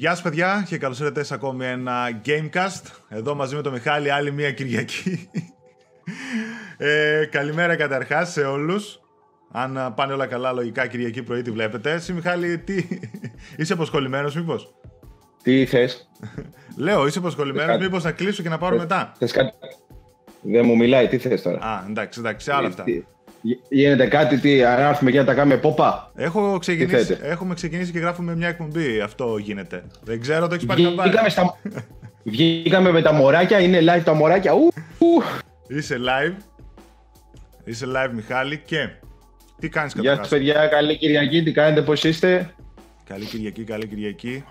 Γεια σας παιδιά και καλώς ήρθατε σε ακόμη ένα Gamecast. Εδώ μαζί με τον Μιχάλη άλλη μία Κυριακή. ε, καλημέρα καταρχάς σε όλους. Αν πάνε όλα καλά, λογικά Κυριακή πρωί τη βλέπετε. Εσύ Μιχάλη, τι... είσαι αποσχολημένος μήπως; Τι θες; Λέω, είσαι αποσχολημένος, κάτι... μήπως να κλείσω και να πάρω μετά; Θες κάτι... Δεν μου μιλάει, τι θες τώρα; Α, εντάξει, εντάξει, άλλα αυτά. Γίνεται κάτι, τι, αν έρθουμε και να τα κάνουμε πόπα; Έχω ξεκινήσει, έχουμε ξεκινήσει και γράφουμε μια εκπομπή. Αυτό γίνεται. Δεν ξέρω, το έχεις πάρει Βγήκαμε, στα... Βγήκαμε με τα μωράκια, είναι live τα μωράκια. Ου, ου. Είσαι live. Είσαι live, Μιχάλη. Και τι κάνεις καταρχάς. Γεια σας, παιδιά. Καλή Κυριακή. Τι κάνετε, πώς είστε; Καλή Κυριακή, καλή Κυριακή.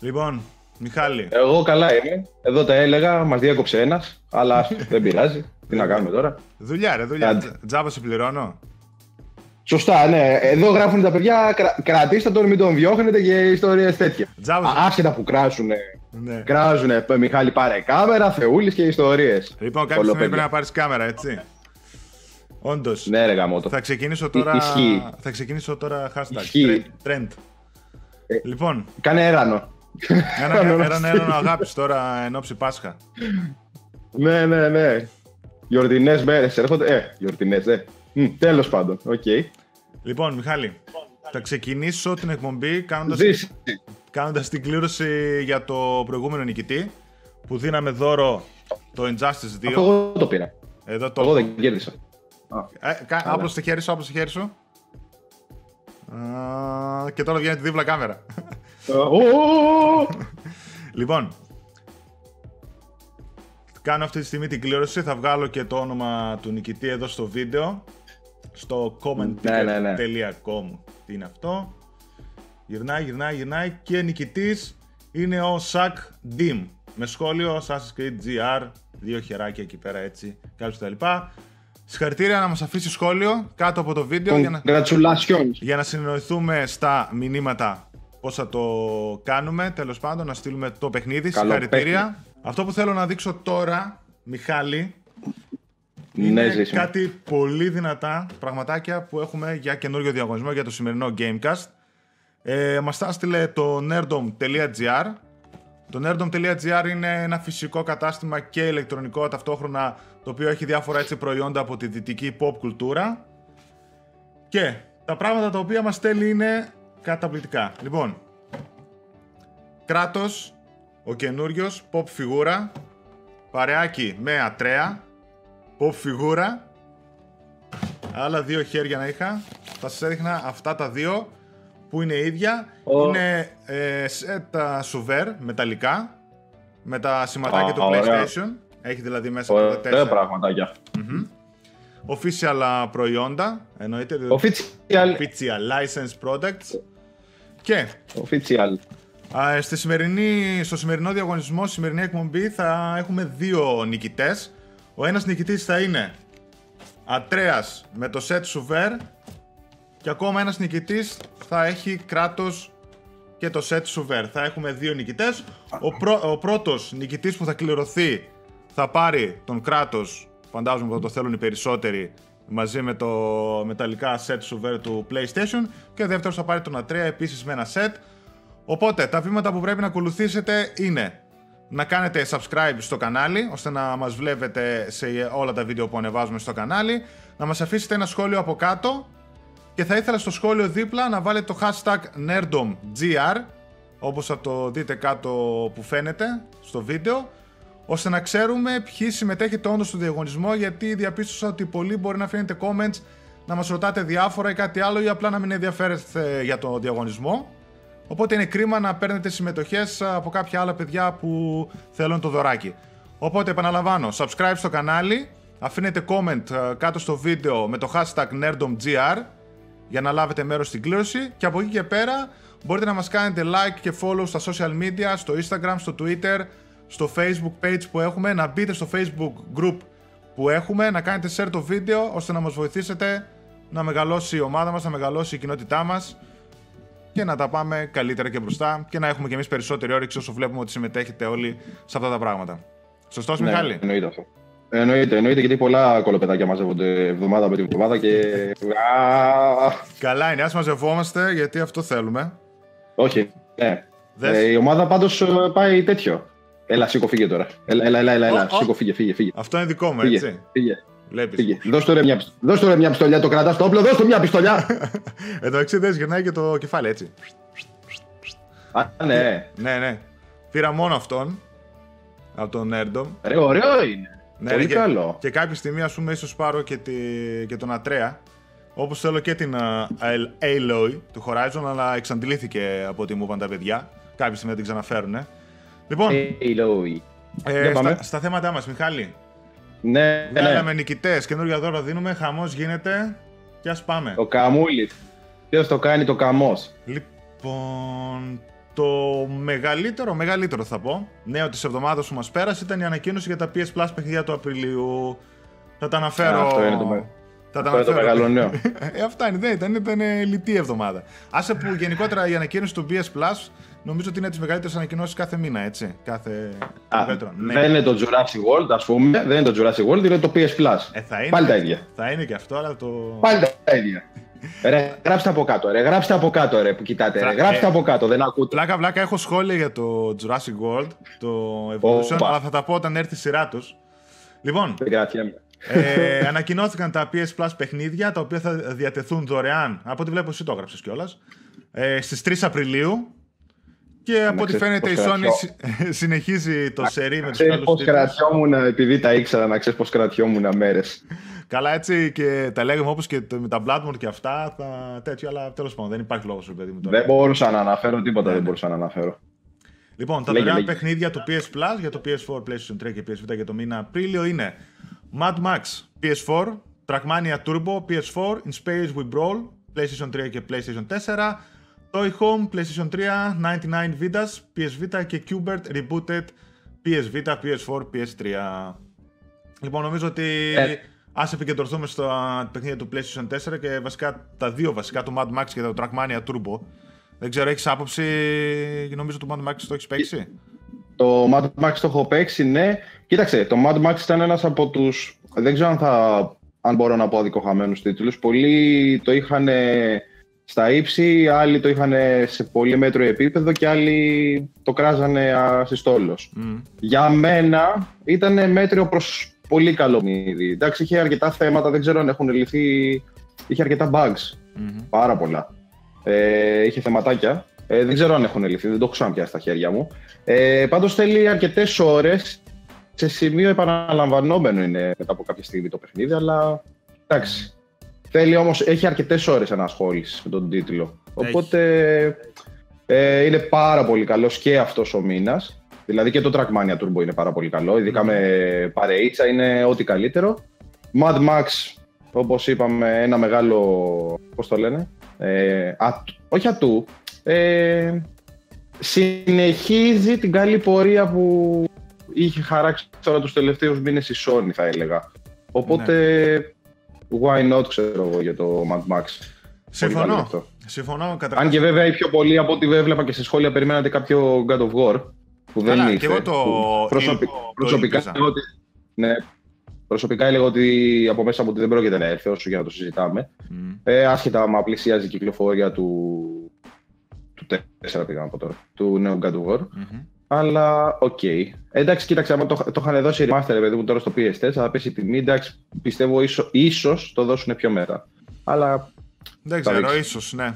Λοιπόν, Μιχάλη. Εγώ καλά είμαι. Εδώ τα έλεγα, μας διέκοψε ένας, αλλά δεν πειράζει. Τι να κάνουμε τώρα; Δουλειά, ρε, δουλειά. Τζάμπα σε πληρώνω. Σωστά, ναι. Εδώ γράφουν τα παιδιά, κρα... κρατήστε τον, μην τον διώχνετε και ιστορίες τέτοια. Τζάμπα. Άσχετα που κράσουνε. Ναι. Κράζουνε, Μιχάλη πάρε κάμερα, θεούλης και ιστορίες. Λοιπόν, κάποια πρέπει να πάρεις κάμερα, έτσι. Όντως. Ναι, ρε γαμώτο. Θα ξεκινήσω τώρα. Θα ξεκινήσω τώρα hashtag. Trend. Ε, λοιπόν. Κάνε έρανο. Ένα, ένα, ένα αγάπης τώρα εν ώψη Πάσχα. ναι, ναι, ναι. Γιορτινές μέρες έρχονται. Ε, γιορτινές, ε. Τέλος πάντων. Οκ. Okay. Λοιπόν, Μιχάλη, θα ξεκινήσω την εκπομπή κάνοντα- κάνοντας την κλήρωση για το προηγούμενο νικητή που δίναμε δώρο το Injustice 2. Αυτό εγώ το πήρα. Εδώ το... Εγώ δεν κέρδισα. Ε, άπλωσε το χέρι σου, άπλωσε το χέρι σου. και τώρα βγαίνει τη δίπλα κάμερα. λοιπόν, κάνω αυτή τη στιγμή την κλήρωση. Θα βγάλω και το όνομα του νικητή εδώ στο βίντεο. Στο comment.com. Ναι, ναι, ναι. Τι είναι αυτό. Γυρνάει, γυρνάει, γυρνάει. Και νικητής είναι ο Σακ Dim. Με σχόλιο Assassin's Creed GR. Δύο χεράκια εκεί πέρα έτσι. Κάποιος τα λοιπά. Συγχαρητήρια να μας αφήσει σχόλιο κάτω από το βίντεο για να, για να συνεννοηθούμε στα μηνύματα πώς θα το κάνουμε. Τέλος πάντων να στείλουμε το παιχνίδι. Καλό Συγχαρητήρια. Αυτό που θέλω να δείξω τώρα, Μιχάλη, ναι, είναι κάτι πολύ δυνατά πραγματάκια που έχουμε για καινούριο διαγωνισμό για το σημερινό Gamecast. Ε, μας τα έστειλε το nerdom.gr το nerdom.gr είναι ένα φυσικό κατάστημα και ηλεκτρονικό ταυτόχρονα το οποίο έχει διάφορα έτσι προϊόντα από τη δυτική pop κουλτούρα και τα πράγματα τα οποία μας στέλνει είναι καταπληκτικά. Λοιπόν, κράτος, ο καινούριος pop φιγούρα, παρεάκι με ατρέα, pop φιγούρα, άλλα δύο χέρια να είχα, θα σας έδειχνα αυτά τα δύο που είναι ίδια. Είναι ε, σε τα σουβέρ μεταλλικά με τα σηματάκια του PlayStation. Έχει δηλαδή μέσα ωραία, τα τέσσερα. πραγματάκια. Official προϊόντα, εννοείται. Official. Official licensed products. Και Official. Α, στη σημερινή, στο σημερινό διαγωνισμό, στη σημερινή εκπομπή θα έχουμε δύο νικητές. Ο ένας νικητής θα είναι Ατρέας με το set Suver και ακόμα ένας νικητής θα έχει κράτος και το set Suver. Θα έχουμε δύο νικητές. Ο, πρω, ο πρώτος νικητής που θα κληρωθεί θα πάρει τον κράτος, φαντάζομαι ότι το θέλουν οι περισσότεροι, μαζί με το μεταλλικά set Suver του PlayStation και ο δεύτερος θα πάρει τον A3 επίσης με ένα set. Οπότε τα βήματα που πρέπει να ακολουθήσετε είναι να κάνετε subscribe στο κανάλι ώστε να μας βλέπετε σε όλα τα βίντεο που ανεβάζουμε στο κανάλι, να μας αφήσετε ένα σχόλιο από κάτω και θα ήθελα στο σχόλιο δίπλα να βάλετε το hashtag nerdomgr όπως θα το δείτε κάτω που φαίνεται στο βίντεο ώστε να ξέρουμε ποιοι συμμετέχετε όντως στο διαγωνισμό γιατί διαπίστωσα ότι πολλοί μπορεί να αφήνετε comments να μας ρωτάτε διάφορα ή κάτι άλλο ή απλά να μην ενδιαφέρεστε για το διαγωνισμό οπότε είναι κρίμα να παίρνετε συμμετοχές από κάποια άλλα παιδιά που θέλουν το δωράκι. Οπότε επαναλαμβάνω subscribe στο κανάλι αφήνετε comment ε, κάτω στο βίντεο με το hashtag nerdomgr για να λάβετε μέρος στην κλήρωση. Και από εκεί και πέρα μπορείτε να μας κάνετε like και follow στα social media, στο Instagram, στο Twitter, στο Facebook page που έχουμε, να μπείτε στο Facebook group που έχουμε, να κάνετε share το βίντεο ώστε να μας βοηθήσετε να μεγαλώσει η ομάδα μας, να μεγαλώσει η κοινότητά μας και να τα πάμε καλύτερα και μπροστά και να έχουμε και εμείς περισσότερη όρεξη όσο βλέπουμε ότι συμμετέχετε όλοι σε αυτά τα πράγματα. Σωστός, ναι, Μιχάλη; Εννοείται αυτό. Εννοείται, εννοείται γιατί πολλά κολοπεδάκια μαζεύονται εβδομάδα με την εβδομάδα και. Καλά είναι, ας μαζευόμαστε γιατί αυτό θέλουμε. Όχι, ναι. Ε, η ομάδα πάντως ε, πάει τέτοιο. Έλα, σήκω, φύγε τώρα. Έλα, έλα, έλα, έλα, έλα. Oh, σήκω, φύγε, φύγε, φύγε. Αυτό είναι δικό μου, έτσι. Φύγε. Φύγε. Δώσ' του ρε μια, δώσ ρε μια πιστολιά, το κρατάς το όπλο, δώσ' του μια πιστολιά. Εδώ εξή δεν γυρνάει και το κεφάλι έτσι. Α, ναι. Ναι, ναι. Πήρα μόνο αυτόν. Από τον Nerdom. Ρε, ωραίο είναι. Ναι, Πολύ και, καλό. Και κάποια στιγμή, ας πούμε, ίσως πάρω και, τη, και τον Ατρέα. Όπως θέλω και την uh, Aloy του Horizon, αλλά εξαντλήθηκε από ό,τι μου είπαν τα παιδιά. Κάποια στιγμή την ξαναφέρουν. Λοιπόν, Aloy. Ε, στα, στα θέματα μας, Μιχάλη. Ναι, Βγάλαμε ναι. νικητές, καινούργια δώρα δίνουμε, χαμός γίνεται. Και ας πάμε. Ο Καμούλη. Ποιος το κάνει το καμός. Λοιπόν, το μεγαλύτερο, μεγαλύτερο θα πω, νέο της εβδομάδας που μας πέρασε ήταν η ανακοίνωση για τα PS Plus παιχνίδια του Απριλίου. Θα τα αναφέρω. αυτό είναι το, με... θα αυτό είναι το μεγάλο νέο. ε, αυτά είναι, δεν ήταν, ήταν λιτή εβδομάδα. Άσε που γενικότερα η ανακοίνωση του PS Plus νομίζω ότι είναι τις μεγαλύτερες ανακοινώσεις κάθε μήνα, έτσι. Κάθε... Α, ναι. Δεν είναι το Jurassic World, ας πούμε. Δεν είναι το Jurassic World, είναι το PS Plus. Ε, θα είναι, Πάλι τα ίδια. Θα είναι και αυτό, αλλά το. Πάλι τα ίδια. Ρε, γράψτε από κάτω, ρε. Γράψτε από κάτω, ρε, που κοιτάτε. Ρε. Γράψτε ε, από κάτω, δεν ακούτε. Πλάκα, πλάκα, έχω σχόλια για το Jurassic World, το Evolution, oh, αλλά θα τα πω όταν έρθει η σειρά τους. Λοιπόν, ε, ανακοινώθηκαν τα PS Plus παιχνίδια, τα οποία θα διατεθούν δωρεάν, από ό,τι βλέπω εσύ το έγραψες κιόλας, ε, στις 3 Απριλίου. Και από ό,τι φαίνεται η Sony συνεχίζει το σερί με τους καλούς πώς κρατιόμουν, επειδή τα ήξερα, να ξέρεις πώς κρατιόμουν μέρες. Καλά, έτσι και τα λέγαμε όπως και με τα Bloodborne και αυτά, τα τέτοιο, αλλά τέλος πάντων δεν υπάρχει λόγος, παιδί μου. Τώρα. Δεν μπορούσα να αναφέρω τίποτα, ναι, δεν ναι. μπορούσα να αναφέρω. Λοιπόν, τα δωρεάν παιχνίδια του PS Plus για το PS4, PlayStation 3 και PS Vita για το μήνα Απρίλιο είναι Mad Max PS4, Trackmania Turbo PS4, In Space We Brawl, PlayStation 3 και PlayStation 4, Toy Home, PlayStation 3, 99 Vidas, PS Vita και Qbert Rebooted PS Vita, PS4, PS3. Λοιπόν, νομίζω ότι ε. ας επικεντρωθούμε στα παιχνίδια του PlayStation 4 και βασικά τα δύο βασικά, το Mad Max και το Trackmania Turbo. Δεν ξέρω, έχεις άποψη, νομίζω το Mad Max το έχεις παίξει; Το Mad Max το έχω παίξει, ναι. Κοίταξε, το Mad Max ήταν ένας από τους, δεν ξέρω αν, θα, αν μπορώ να πω αδικοχαμένους τίτλους. Πολλοί το είχαν στα ύψη, άλλοι το είχαν σε πολύ μέτρο επίπεδο και άλλοι το κράζανε ασυστόλως. Mm. Για μένα ήταν μέτριο προς πολύ καλό μύδι. Εντάξει, είχε αρκετά θέματα, δεν ξέρω αν έχουν λυθεί, είχε αρκετά bugs, mm-hmm. πάρα πολλά. Ε, είχε θεματάκια, ε, δεν ξέρω αν έχουν λυθεί, δεν το έχω ξαναπιάσει στα χέρια μου. Ε, πάντως θέλει αρκετές ώρες, σε σημείο επαναλαμβανόμενο είναι μετά από κάποια στιγμή το παιχνίδι, αλλά εντάξει. Θέλει όμως, έχει αρκετές ώρες ανασχόλησης με τον τίτλο. Οπότε ε, είναι πάρα πολύ καλός και αυτός ο μήνας. Δηλαδή και το Trackmania Turbo είναι πάρα πολύ καλό. Ειδικά με παρεΐτσα είναι ό,τι καλύτερο. Mad Max, όπως είπαμε, ένα μεγάλο, πώς το λένε, ε, όχι ατού, ε, συνεχίζει την καλή πορεία που είχε χαράξει τώρα τους τελευταίους μήνες η Sony θα έλεγα. Οπότε ναι why not, ξέρω εγώ, για το Mad Max. Συμφωνώ. Συμφωνώ καταρχάς. Αν και βέβαια οι πιο πολλοί από ό,τι έβλεπα και σε σχόλια περιμένατε κάποιο God of War. Που δεν ήρθε. Και εγώ το. Προσωπι... το προσωπικά, το ότι... ναι, προσωπικά έλεγα ότι από μέσα μου ότι δεν πρόκειται να έρθει όσο για να το συζητάμε. Mm. Ε, άσχετα μα πλησιάζει η κυκλοφορία του. του 4 πήγα από τώρα. Του νέου God of War. Mm-hmm. Αλλά οκ. Okay. Εντάξει, κοίταξε, άμα το, το είχαν δώσει remaster, παιδί μου, τώρα στο PS4, θα πέσει η τιμή. Εντάξει, πιστεύω ίσω ίσως το δώσουν πιο μετά. Αλλά. Δεν ξέρω, ίσως, ναι.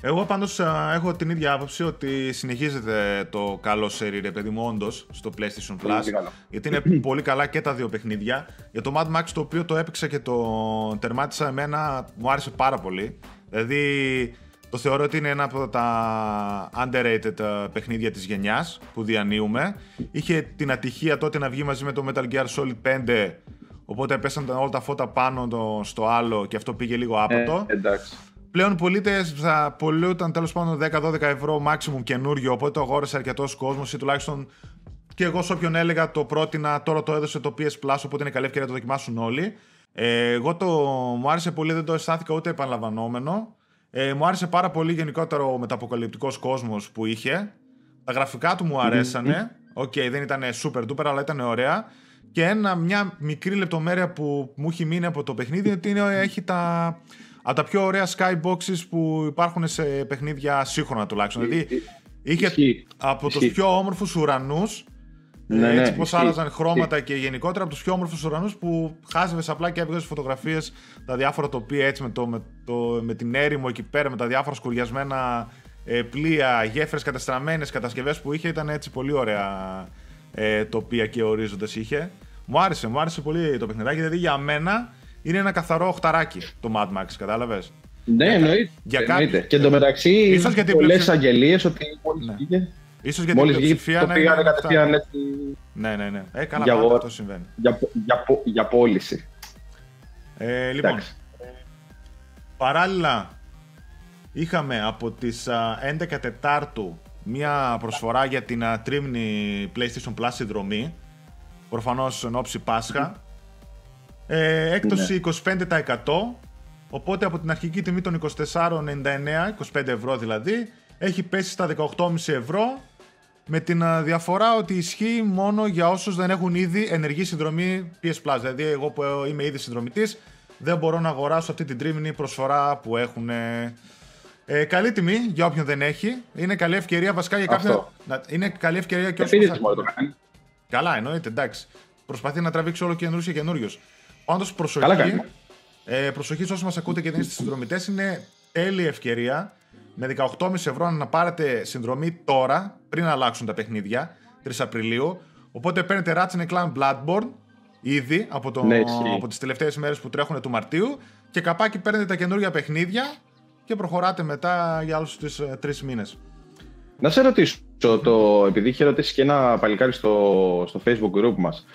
Εγώ πάντως έχω την ίδια άποψη ότι συνεχίζεται το καλό σερί, ρε παιδί μου, όντως στο PlayStation Plus. Γιατί είναι πολύ καλά και τα δύο παιχνίδια. Για το Mad Max το οποίο το έπαιξα και το τερμάτισα εμένα, μου άρεσε πάρα πολύ. Δηλαδή, το θεωρώ ότι είναι ένα από τα underrated ε, παιχνίδια της γενιάς που διανύουμε. Είχε την ατυχία τότε να βγει μαζί με το Metal Gear Solid 5, οπότε πέσαν όλα τα φώτα πάνω στο άλλο και αυτό πήγε λίγο άπατο. Ε, εντάξει. Πλέον πωλείται θα πωλούνταν τέλος πάντων 10-12 ευρώ maximum καινούριο, οπότε το αγόρασε αρκετός κόσμος ή τουλάχιστον και εγώ σε όποιον έλεγα το πρότεινα, τώρα το έδωσε το PS Plus, οπότε είναι καλή ευκαιρία να το δοκιμάσουν όλοι. Ε, εγώ το μου άρεσε πολύ, δεν το αισθάνθηκα ούτε επαναλαμβανόμενο. Ε, μου άρεσε πάρα πολύ γενικότερο ο μεταποκαλυπτικός κόσμος που είχε. Τα γραφικά του μου αρέσανε. Οκ, okay, δεν ήταν super duper, αλλά ήταν ωραία. Και ένα, μια μικρή λεπτομέρεια που μου έχει μείνει από το παιχνίδι ότι είναι, έχει τα, από τα πιο ωραία skyboxes που υπάρχουν σε παιχνίδια σύγχρονα τουλάχιστον. Δηλαδή Είχε Ισχύει. από τους Ισχύει. πιο όμορφους ουρανούς. Ναι, ναι, έτσι πώς ισχύει. άλλαζαν χρώματα και γενικότερα από τους πιο όμορφους ουρανούς που χάζευες απλά και έβγαζες φωτογραφίες τα διάφορα τοπία έτσι με, το, με, το, με την έρημο εκεί πέρα, με τα διάφορα σκουριασμένα ε, πλοία, γέφυρες κατεστραμμένες, κατασκευές που είχε. Ήταν έτσι πολύ ωραία ε, τοπία και ορίζοντες είχε. Μου άρεσε, μου άρεσε πολύ το παιχνιδάκι, δηλαδή για μένα είναι ένα καθαρό οχταράκι το Mad Max, κατάλαβες; Ναι, εννοείται. για εννοείται. κάποιους- Και εντωμεταξύ Ίσως είχαν γιατί πολλές πλέον- αγγελίες ότι μόλις Ναι. Βγήκε. Ίσως για την Μόλι βγήκε πλειοψηφία το να πήγανε είναι κατευθείαν αυτά. έτσι Ναι, ναι, ναι. Ε, καλά, Για πάντα αγορά. αυτό συμβαίνει. για, για, πω- για πώληση. Ε, λοιπόν, Εντάξει. παράλληλα είχαμε από τις α, 11 Τετάρτου μία προσφορά για την α, τρίμηνη PlayStation Plus συνδρομή. Προφανώς εν ώψη Πάσχα. Ε, έκπτωση 25%. Οπότε από την αρχική τιμή των 24,99, 25 ευρώ δηλαδή, έχει πέσει στα 18,5 ευρώ με την α, διαφορά ότι ισχύει μόνο για όσους δεν έχουν ήδη ενεργή συνδρομή PS Plus. Δηλαδή, εγώ που ε, είμαι ήδη συνδρομητής, δεν μπορώ να αγοράσω αυτή την τρίμηνη προσφορά που έχουν. Ε, ε, καλή τιμή για όποιον δεν έχει. Είναι καλή ευκαιρία βασικά για κάποιον. Αυτό. να- Είναι καλή ευκαιρία και Επειδή όσους. τη μόνο το κάνει. Καλά, εννοείται, εντάξει. Προσπαθεί να τραβήξει όλο καινούριο και καινούριο. Πάντως προσοχή. Καλά κάνει. Ε, προσοχή σε όσοι μας ακούτε και δεν είστε συνδρομητές. Είναι τέλεια ευκαιρία με 18,5 ευρώ να πάρετε συνδρομή τώρα, πριν αλλάξουν τα παιχνίδια, 3 Απριλίου. Οπότε παίρνετε Ratchet Clank Bloodborne ήδη από, το, Ναι, ισχύει. από τις τελευταίες μέρες που τρέχουν του Μαρτίου και καπάκι παίρνετε τα καινούργια παιχνίδια και προχωράτε μετά για άλλους τις ε, τρεις μήνες. Να σε ρωτήσω, το, επειδή είχε ρωτήσει και ένα παλικάρι στο, στο facebook group μας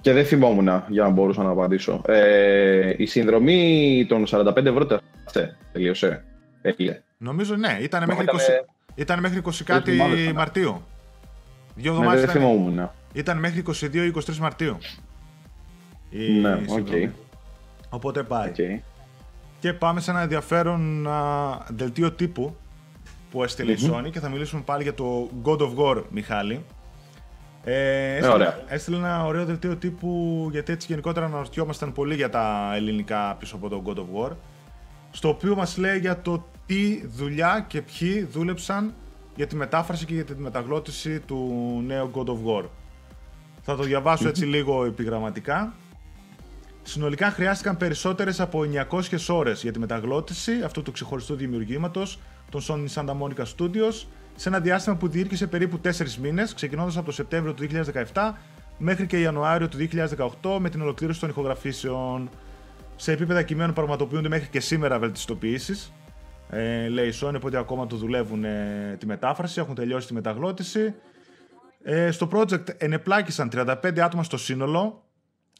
και δεν θυμόμουν για να μπορούσα να απαντήσω. Ε, η συνδρομή των 45 ευρώ τε- τελείωσε. Έληξε. Νομίζω ναι, ήταν Μα μέχρι, 20, ήτανε- ήταν μέχρι 20 κάτι εβδομάδες ήταν. Μαρτίου. Δύο Ναι, εβδομάδες δεν ήταν, θυμόμουν. ήταν μέχρι 22-23 Μαρτίου. Η Ναι, οκ. συνδρομή. Οπότε πάει. Οκ. Και πάμε σε ένα ενδιαφέρον α, δελτίο τύπου που έστειλε η Sony και θα μιλήσουμε πάλι για το God of War, Μιχάλη. Ε, έστειλε, ωραία. έστειλε ένα ωραίο δελτίο τύπου γιατί έτσι γενικότερα αναρωτιόμασταν πολύ για τα ελληνικά πίσω από το God of War στο οποίο μας λέει για το τι δουλειά και ποιοι δούλεψαν για τη μετάφραση και για τη μεταγλώτηση του νέου God of War. Θα το διαβάσω έτσι λίγο επιγραμματικά. Συνολικά χρειάστηκαν περισσότερες από 900 ώρες για τη μεταγλώτηση αυτού του ξεχωριστού δημιουργήματος των Sony Santa Monica Studios σε ένα διάστημα που διήρκησε περίπου 4 μήνες, ξεκινώντας από το Σεπτέμβριο του 2017 μέχρι και Ιανουάριο του 2018 με την ολοκλήρωση των ηχογραφήσεων. Σε επίπεδα κειμένων πραγματοποιούνται μέχρι και σήμερα βελτιστοποιήσεις. Ε, λέει η Sony, οπότε ακόμα το δουλεύουν ε, τη μετάφραση, έχουν τελειώσει τη μεταγλώτηση. Ε, στο project ενεπλάκησαν 35 άτομα στο σύνολο,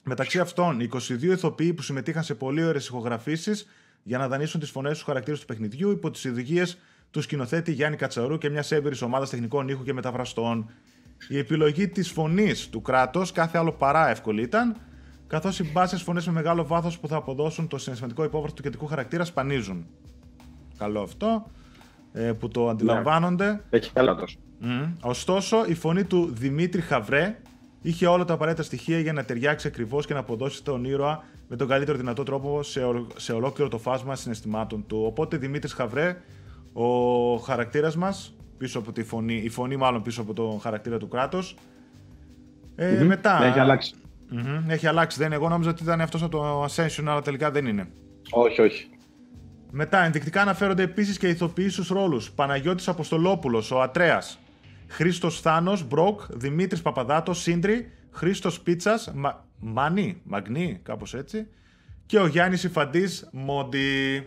Μεταξύ αυτών, 22 ηθοποιοί που συμμετείχαν σε πολύ ωραίες ηχογραφήσεις για να δανείσουν τις φωνές του χαρακτήρες του παιχνιδιού υπό τις οδηγίες του σκηνοθέτη Γιάννη Κατσαρού και μιας έμπειρη ομάδας τεχνικών ήχου και μεταφραστών. Η επιλογή της φωνής του κράτος κάθε άλλο παρά εύκολη ήταν, καθώς οι μπάσες φωνές με μεγάλο βάθος που θα αποδώσουν το συναισθηματικό υπόβαθρο του κεντρικού χαρακτήρα σπανίζουν. Καλό αυτό ε, που το αντιλαμβάνονται. Έχει καλά τόσο. Μμμ. Ωστόσο, η φωνή του Δημήτρη Χαβρέ είχε όλα τα απαραίτητα στοιχεία για να ταιριάξει ακριβώς και να αποδώσει τον ήρωα με τον καλύτερο δυνατό τρόπο σε, ο- σε ολόκληρο το φάσμα συναισθημάτων του. Οπότε, Δημήτρης Χαβρέ, ο χαρακτήρας μας, πίσω από τη φωνή, η φωνή μάλλον πίσω από τον χαρακτήρα του κράτους. Ε, Μετά. Ναι, έχει αλλάξει. Μμμ, έχει αλλάξει. Δεν, εγώ νόμιζα ότι ήταν αυτός από το Ascension, αλλά τελικά δεν είναι. Όχι, όχι. Μετά, ενδεικτικά αναφέρονται επίσης και ηθοποιοί στους ρόλους. Παναγιώτης Αποστολόπουλος, ο Ατρέας. Χρήστος Θάνος, Μπροκ, Δημήτρης Παπαδάτος, Σύντρι, Χρήστος Πίτσας, Μα... Μανί, Μαγνή, κάπως έτσι. Και ο Γιάννης Ιφαντής, Μόντι.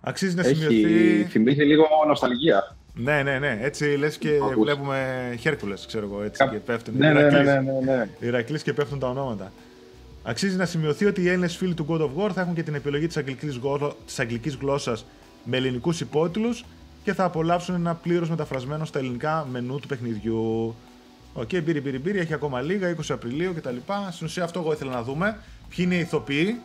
Αξίζει να σημειωθεί. Έχει θυμίζει λίγο νοσταλγία. Ναι, ναι, ναι. Έτσι λες και Ακούς. βλέπουμε Χέρκουλες, ξέρω εγώ. Έτσι και πέφτουν. Ναι, ναι, ναι, Ηρακλής. ναι, ναι, ναι. Ηρακλής και πέφτουν τα ονόματα. Αξίζει να σημειωθεί ότι οι Έλληνες φίλοι του God of War θα έχουν και την επιλογή της αγγλικής, γλώσσα, της αγγλικής γλώσσας με ελληνικούς υπότιτλους και θα απολαύσουν ένα πλήρως μεταφρασμένο στα ελληνικά μενού του παιχνιδιού. Οκ, okay, μπίρι, μπίρι, μπίρι, έχει ακόμα λίγα, 20 Απριλίου κτλ. Στην ουσία αυτό εγώ ήθελα να δούμε. Ποιοι είναι οι ηθοποιοί,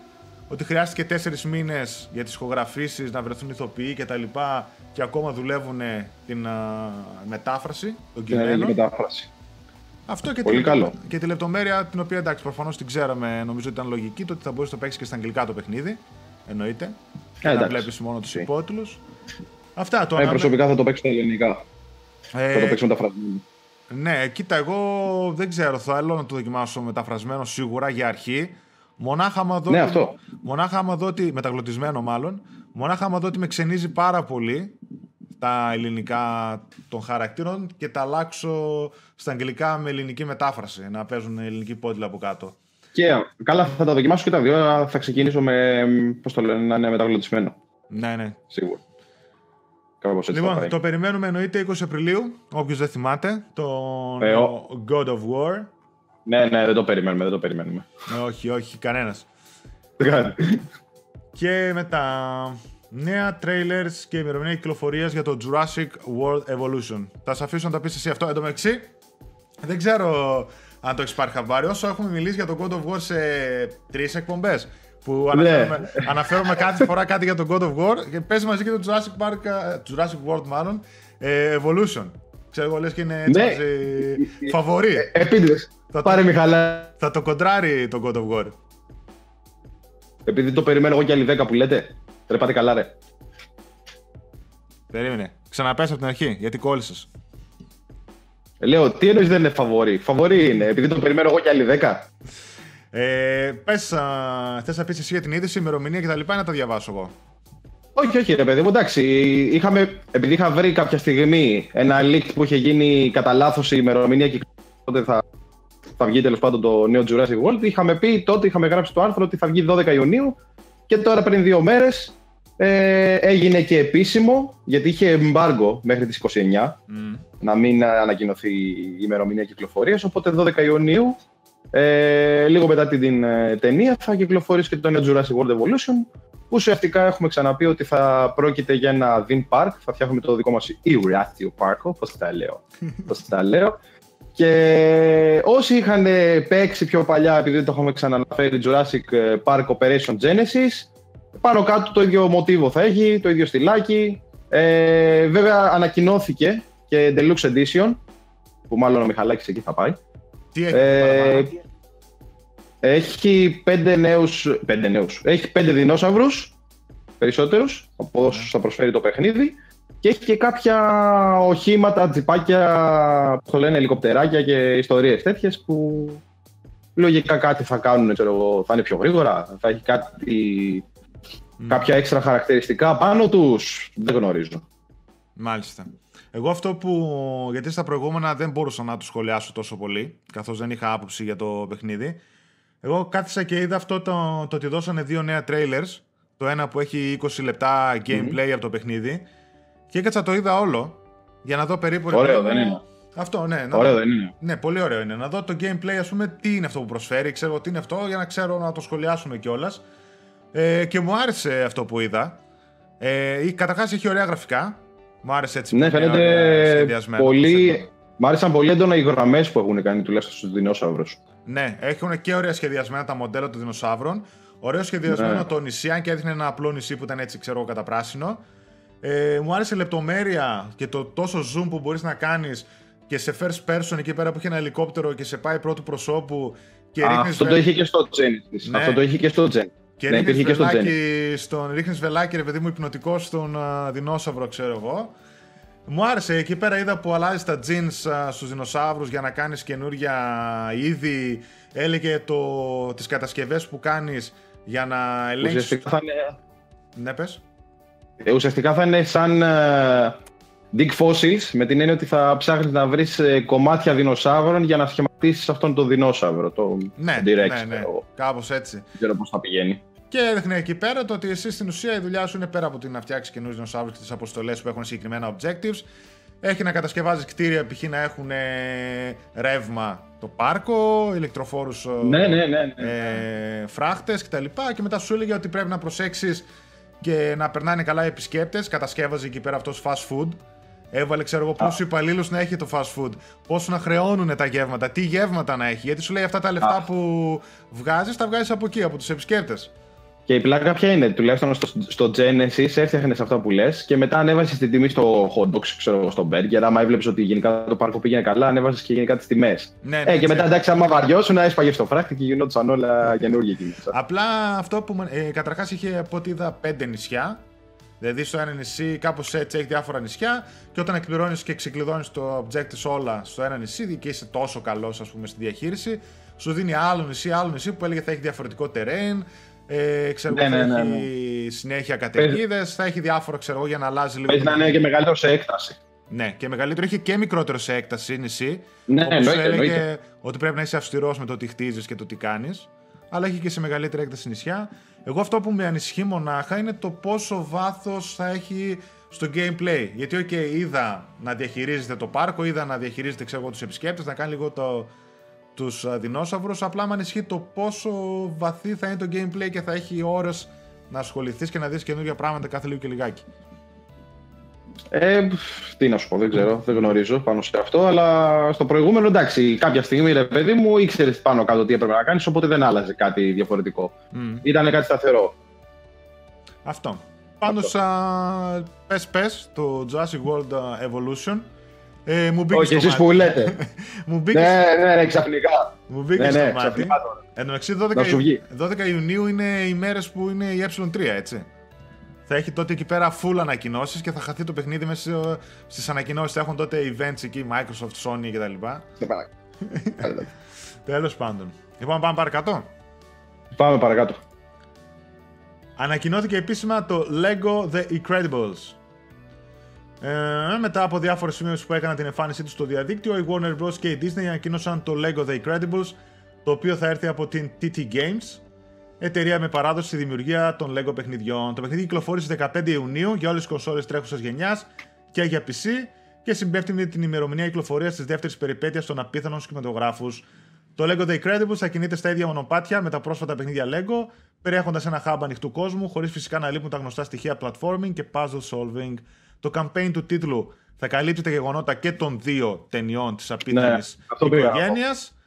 ότι χρειάστηκε 4 μήνες για τις ηχογραφήσεις να βρεθούν ηθοποιοί κτλ. Και, και ακόμα δουλεύουν την α, μετάφραση των Την ελληνική κειμένων. μετάφραση. Αυτό και Πολύ τη, καλό. και τη λεπτομέρεια την οποία εντάξει προφανώς την ξέραμε, νομίζω ότι ήταν λογική, το ότι θα μπορούσε να το παίξει και στα αγγλικά το παιχνίδι. Εννοείται. Και να εντάξει. βλέπεις μόνο τους Οκ. υπότιτλους. Αυτά το Ε, προσωπικά θα το παίξω στα ελληνικά. Ε, Θα το παίξω μεταφρασμένο. Ναι, κοίτα, εγώ δεν ξέρω. Θέλω να το δοκιμάσω μεταφρασμένο σίγουρα για αρχή. Μονάχα άμα δω, Ναι, ότι- αυτό. μονάχα άμα δω ότι. μεταγλωτισμένο μάλλον. Μονάχα άμα δω ότι με ξενίζει πάρα πολύ τα ελληνικά των χαρακτήρων και τα αλλάξω στα αγγλικά με ελληνική μετάφραση. Να παίζουν ελληνικοί υπότιτλοι από κάτω. Και καλά, θα τα δοκιμάσω και τα δύο. αλλά Θα ξεκινήσω με. Πώς το λένε, να είναι μεταγλωτισμένο. Ναι, ναι. Σίγουρα. Κάπω έτσι. θα Λοιπόν, πάει. το περιμένουμε εννοείται 20 Απριλίου. Όποιος δεν θυμάται. Το Ε, ο- God of War. Ναι, ναι, δεν το περιμένουμε, δεν το περιμένουμε. Ε, όχι, όχι, κανένας. Ναι. Και μετά νέα trailers και ημερομηνία κυκλοφορίας για το Jurassic World Evolution. Θα σε αφήσω να τα πεις εσύ αυτό. Εν τω μεταξύ, δεν ξέρω αν το έχεις πάρει χαμπάρι. Όσο έχουμε μιλήσει για το God of War σε τρεις εκπομπές. Που Ναι. αναφέρουμε, αναφέρουμε κάθε φορά κάτι για το God of War και παίζει μαζί και το Jurassic, Park, ε, Jurassic World μάλλον, ε, Evolution. Ξέρω εγώ λες και είναι έτσι Ναι. μαζί φαβορή. Επίτηδες. Θα- Πάρε Μιχαλά. Θα το κοντράρει το God of War. Επειδή το περιμένω εγώ και άλλοι 10 που λέτε. Ρε πάτε καλά, ρε. Περίμενε. Ξαναπες από την αρχή, γιατί κόλλησες. Ε, Λέω, τι εννοείς δεν είναι φαβορή; Φαβορή είναι, επειδή το περιμένω εγώ και άλλοι 10. Ε, πες, α, θες να πεις εσύ για την είδηση, ημερομηνία και τα λοιπά, ή να τα διαβάσω εγώ. Όχι, όχι, ρε παιδί μου, εντάξει. Είχαμε, επειδή είχα βρει κάποια στιγμή ένα leak που είχε γίνει κατά λάθος η ημερομηνία και τότε θα, θα βγει τέλος πάντων το νέο Jurassic World. Είχαμε πει τότε, είχαμε γράψει το άρθρο ότι θα βγει 12 Ιουνίου και τώρα πριν δύο μέρες ε, έγινε και επίσημο γιατί είχε embargo μέχρι τις 29 να μην ανακοινωθεί η ημερομηνία κυκλοφορίας οπότε 12 Ιουνίου ε, λίγο μετά την, την ε, ταινία θα κυκλοφορήσει και το νέο Jurassic World Evolution που ουσιαστικά έχουμε ξαναπεί ότι θα πρόκειται για ένα Theme Park θα φτιάχνουμε το δικό μας Eurathio Park όπως τα λέω, πώς τα λέω. Και όσοι είχαν ε, παίξει πιο παλιά, επειδή το έχουμε ξαναναφέρει, Jurassic Park Operation Genesis, πάνω κάτω το ίδιο μοτίβο θα έχει, το ίδιο στυλάκι. Ε, βέβαια ανακοινώθηκε και Deluxe Edition, που μάλλον ο Μιχαλάκης εκεί θα πάει. Τι έχει Ε, παραπάνω. έχει πέντε νέους, πέντε νέους, έχει πέντε δεινόσαυρους, περισσότερους, από όσους θα προσφέρει το παιχνίδι. Και έχει και κάποια οχήματα, τζιπάκια, που το λένε, ελικοπτεράκια και ιστορίες τέτοιες που λογικά κάτι θα κάνουν, ξέρω εγώ, θα είναι πιο γρήγορα, θα έχει κάτι, κάποια έξτρα χαρακτηριστικά πάνω τους, δεν γνωρίζω. Μάλιστα. Εγώ αυτό που. Γιατί στα προηγούμενα δεν μπορούσα να το σχολιάσω τόσο πολύ, καθώς δεν είχα άποψη για το παιχνίδι. Εγώ κάθισα και είδα αυτό το, το ότι δώσανε δύο νέα trailers. Το ένα που έχει 20 λεπτά gameplay από το παιχνίδι. Και έκατσα το είδα όλο για να δω περίπου. ρε Ωραίο, παιδί δεν μου- είναι; Αυτό, ναι. Να Ωραίο δω- δεν είναι. Ναι, πολύ ωραίο είναι. Να δω το gameplay, ας πούμε, τι είναι αυτό που προσφέρει. Ξέρω τι είναι αυτό, για να ξέρω να το σχολιάσουμε κιόλας. Ε, και μου άρεσε αυτό που είδα. Ε, Καταρχάς έχει ωραία γραφικά. Μου άρεσε έτσι Ναι, που είναι ωραία φαίνεται σχεδιασμένο το πολύ. set. Μ' άρεσαν πολύ έντονα οι γραμμές που έχουν κάνει τουλάχιστον στους δεινόσαυρους. Ναι, έχουν και ωραία σχεδιασμένα τα μοντέλα των δεινοσαύρων. Ωραίο σχεδιασμένο Ναι. το νησί, αν και έδειχνε ένα απλό νησί που ήταν έτσι, ξέρω εγώ, κατά πράσινο. Ε, μου άρεσε η λεπτομέρεια και το τόσο zoom που μπορείς να κάνεις και σε first person εκεί πέρα που έχει ένα ελικόπτερο και σε πάει πρώτου προσώπου και ρίχνεις Αυτό βε- το είχε και στο Genesis. Ναι. Αυτό το είχε και στο Gen. Και ναι, ρίχνεις υπήρχε και στο Gen. βελάκι στον, ρίχνεις βελάκι, ρε παιδί μου, υπνοτικός στον α, δεινόσαυρο, ξέρω εγώ. Μου άρεσε, εκεί πέρα είδα που αλλάζει τα jeans α, στους δεινοσαύρους για να κάνεις καινούρια είδη. Έλεγε το, τις κατασκευές που κάνεις για να ελέγξεις... Ουσιαστικά θα είναι, Ναι, πες. Ε, ουσιαστικά θα είναι σαν ε, Dig Fossils, με την έννοια ότι θα ψάχνεις να βρεις ε, κομμάτια δεινοσαύρων για να σχηματίσεις αυτόν τον δεινόσαυρο. Το Ναι, το T-Rex, ναι, ξέρω ναι, εγώ. κάπως έτσι. Δεν ξέρω πώς θα πηγαίνει. Και έδειχνε εκεί πέρα το ότι εσύ στην ουσία η δουλειά σου είναι πέρα από το να φτιάξεις καινούριους δεινοσαύρους και τις αποστολές που έχουν συγκεκριμένα objectives. Έχει να κατασκευάζεις κτίρια, π.χ. να έχουν ε, ρεύμα το πάρκο, ηλεκτροφόρους Ναι, ναι, ναι. ναι. ε, φράχτες κτλ. Και μετά σου έλεγε ότι πρέπει να προσέξεις και να περνάνε καλά οι επισκέπτες. Κατασκεύαζε εκεί πέρα αυτός fast food. Έβαλε, ξέρω εγώ, πόσου υπαλλήλους να έχει το fast food, πόσο να χρεώνουν τα γεύματα, τι γεύματα να έχει. Γιατί σου λέει αυτά τα λεφτά Α. που βγάζεις, τα βγάζεις από εκεί, από τους επισκέπτες. Και η πλάκα ποια είναι, τουλάχιστον στο, στο Genesis έφτιαχνε αυτά που λες και μετά ανέβασες την τιμή στο hot dogs, ξέρω εγώ, στο burger. Άμα έβλεψε ότι γενικά το πάρκο πήγαινε καλά, ανέβασες και γενικά τις τιμές. Ναι, Ε, ναι, και μετά ξέρω. εντάξει, άμα βαριώσουν, έσπαγε στο φράχτη και γινόντουσαν όλα καινούργια εκεί μέσα. Απλά αυτό που. με- Ε, Καταρχάς είχε από ό,τι είδα πέντε νησιά. Δηλαδή στο ένα νησί κάπως έτσι έχει διάφορα νησιά και όταν εκπληρώνεις και ξεκλειδώνεις το objectives όλα στο ένα νησί και είσαι τόσο καλός, ας πούμε, στη διαχείριση, σου δίνει άλλο νησί, άλλο νησί που έλεγε θα έχει διαφορετικό terrain, ε, ξέρω ναι, ναι, ναι, ναι. έχει συνέχεια καταιγίδες, θα έχει διάφορα ξέρω εγώ για να αλλάζει λίγο. Έχει να είναι και μεγαλύτερο σε έκταση. Ναι, και μεγαλύτερο είχε και μικρότερο σε έκταση νησί. Ναι, εννοείται, έλεγε ότι πρέπει να είσαι αυστηρός με το τι χτίζεις και το τι κάνεις. Αλλά έχει και σε μεγαλύτερη έκταση νησιά. Εγώ αυτό που με ανησυχεί μονάχα είναι το πόσο βάθος θα έχει στο gameplay. Γιατί, OK, είδα να διαχειρίζεται το πάρκο, είδα να διαχειρίζεται ξέρω, τους επισκέπτες, να κάνει λίγο το, τους δεινόσαυρους. Απλά με ανησυχεί το πόσο βαθύ θα είναι το gameplay και θα έχει ώρες να ασχοληθείς και να δεις καινούργια πράγματα κάθε λίγο και λιγάκι. Ε, τι να σου πω, δεν ξέρω, δεν γνωρίζω πάνω σε αυτό. Αλλά στο προηγούμενο, εντάξει, κάποια στιγμή ρε παιδί μου ήξερες πάνω κάτω τι έπρεπε να κάνεις, οπότε δεν άλλαζε κάτι διαφορετικό. Mm. Ήταν κάτι σταθερό. Αυτό. Πάντως, πες πες το Jurassic World Evolution. Ε, μου μπήκε Όχι, εσείς που λέτε. μου μπήκε... Ναι, ναι, ναι, ξαφνικά. Μου μπήκε ναι, ναι, στο μάτι. Εν 12, 12 Ιουνίου είναι οι μέρες που είναι η ε3, έτσι θα έχει τότε εκεί πέρα full ανακοινώσεις και θα χαθεί το παιχνίδι μέσα στις ανακοινώσεις. Θα έχουν τότε events εκεί, Microsoft, Sony κτλ. Τέλος πάντων. Λοιπόν, πάμε παρακάτω. Πάμε παρακάτω. Ανακοινώθηκε επίσημα το Lego The Incredibles. Ε, μετά από διάφορες σημείες που έκαναν την εμφάνισή τους στο διαδίκτυο, η Warner Bros. και η Disney ανακοίνωσαν το Lego The Incredibles, το οποίο θα έρθει από την TT Games εταιρεία με παράδοση στη δημιουργία των LEGO παιχνιδιών. Το παιχνίδι κυκλοφόρησε 15 Ιουνίου για όλες τις κονσόλες τρέχουσας γενιάς και για PC και συμπέφτει με την ημερομηνία κυκλοφορίας της δεύτερης περιπέτειας των απίθανων σχηματογράφου. Το LEGO The Incredibles θα κινείται στα ίδια μονοπάτια με τα πρόσφατα παιχνίδια LEGO, περιέχοντας ένα hub ανοιχτού κόσμου, χωρίς φυσικά να λείπουν τα γνωστά στοιχεία platforming και puzzle solving. Το campaign του τίτλου θα καλύπτει τα γεγονότα και των δύο ταινιών της απίθανης ναι, οικογένειας,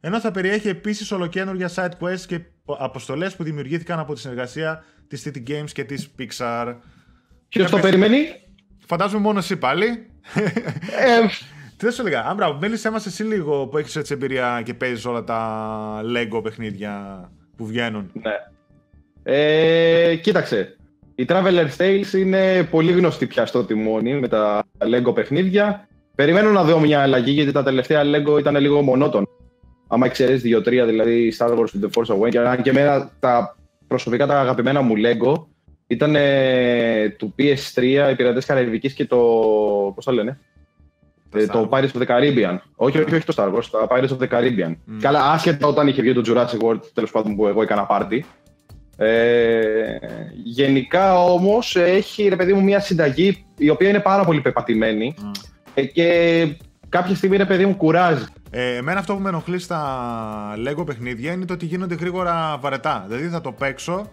ενώ θα περιέχει επίσης ολοκένουργια side quests και αποστολές που δημιουργήθηκαν από τη συνεργασία της City Games και της Pixar. Ποιος το περιμένει, Φαντάζομαι μόνο εσύ πάλι. Ε, τι θα σου έλεγα, Άμπρα, μίλησέ μα εσύ λίγο που έχεις έτσι εμπειρία και παίζεις όλα τα Lego παιχνίδια που βγαίνουν. Ναι. Ε, κοίταξε. Η Traveler Tales είναι πολύ γνωστή πια στο τιμόνι με τα Lego παιχνίδια. Περιμένω να δω μια αλλαγή γιατί τα τελευταία Lego ήταν λίγο μονότονα άμα εξαιρέσει δύο-τρία, δηλαδή Star Wars The Force Awakens, και εμένα τα προσωπικά τα αγαπημένα μου Lego ήταν του PS3, οι Πειρατές Καραϊβικής και το. Πώς το λένε. Ε, το Pirates of the Caribbean. Όχι, όχι, όχι το Star Wars, το Pirates of the Caribbean. Mm. Καλά, άσχετα όταν είχε βγει το Jurassic World, τέλος πάντων που εγώ έκανα πάρτι. Ε, γενικά όμως έχει ρε παιδί μου μια συνταγή η οποία είναι πάρα πολύ πεπατημένη mm. ε, και κάποια στιγμή ρε παιδί μου κουράζει. Ε, εμένα αυτό που με ενοχλεί στα Lego παιχνίδια είναι το ότι γίνονται γρήγορα βαρετά. Δηλαδή θα το παίξω,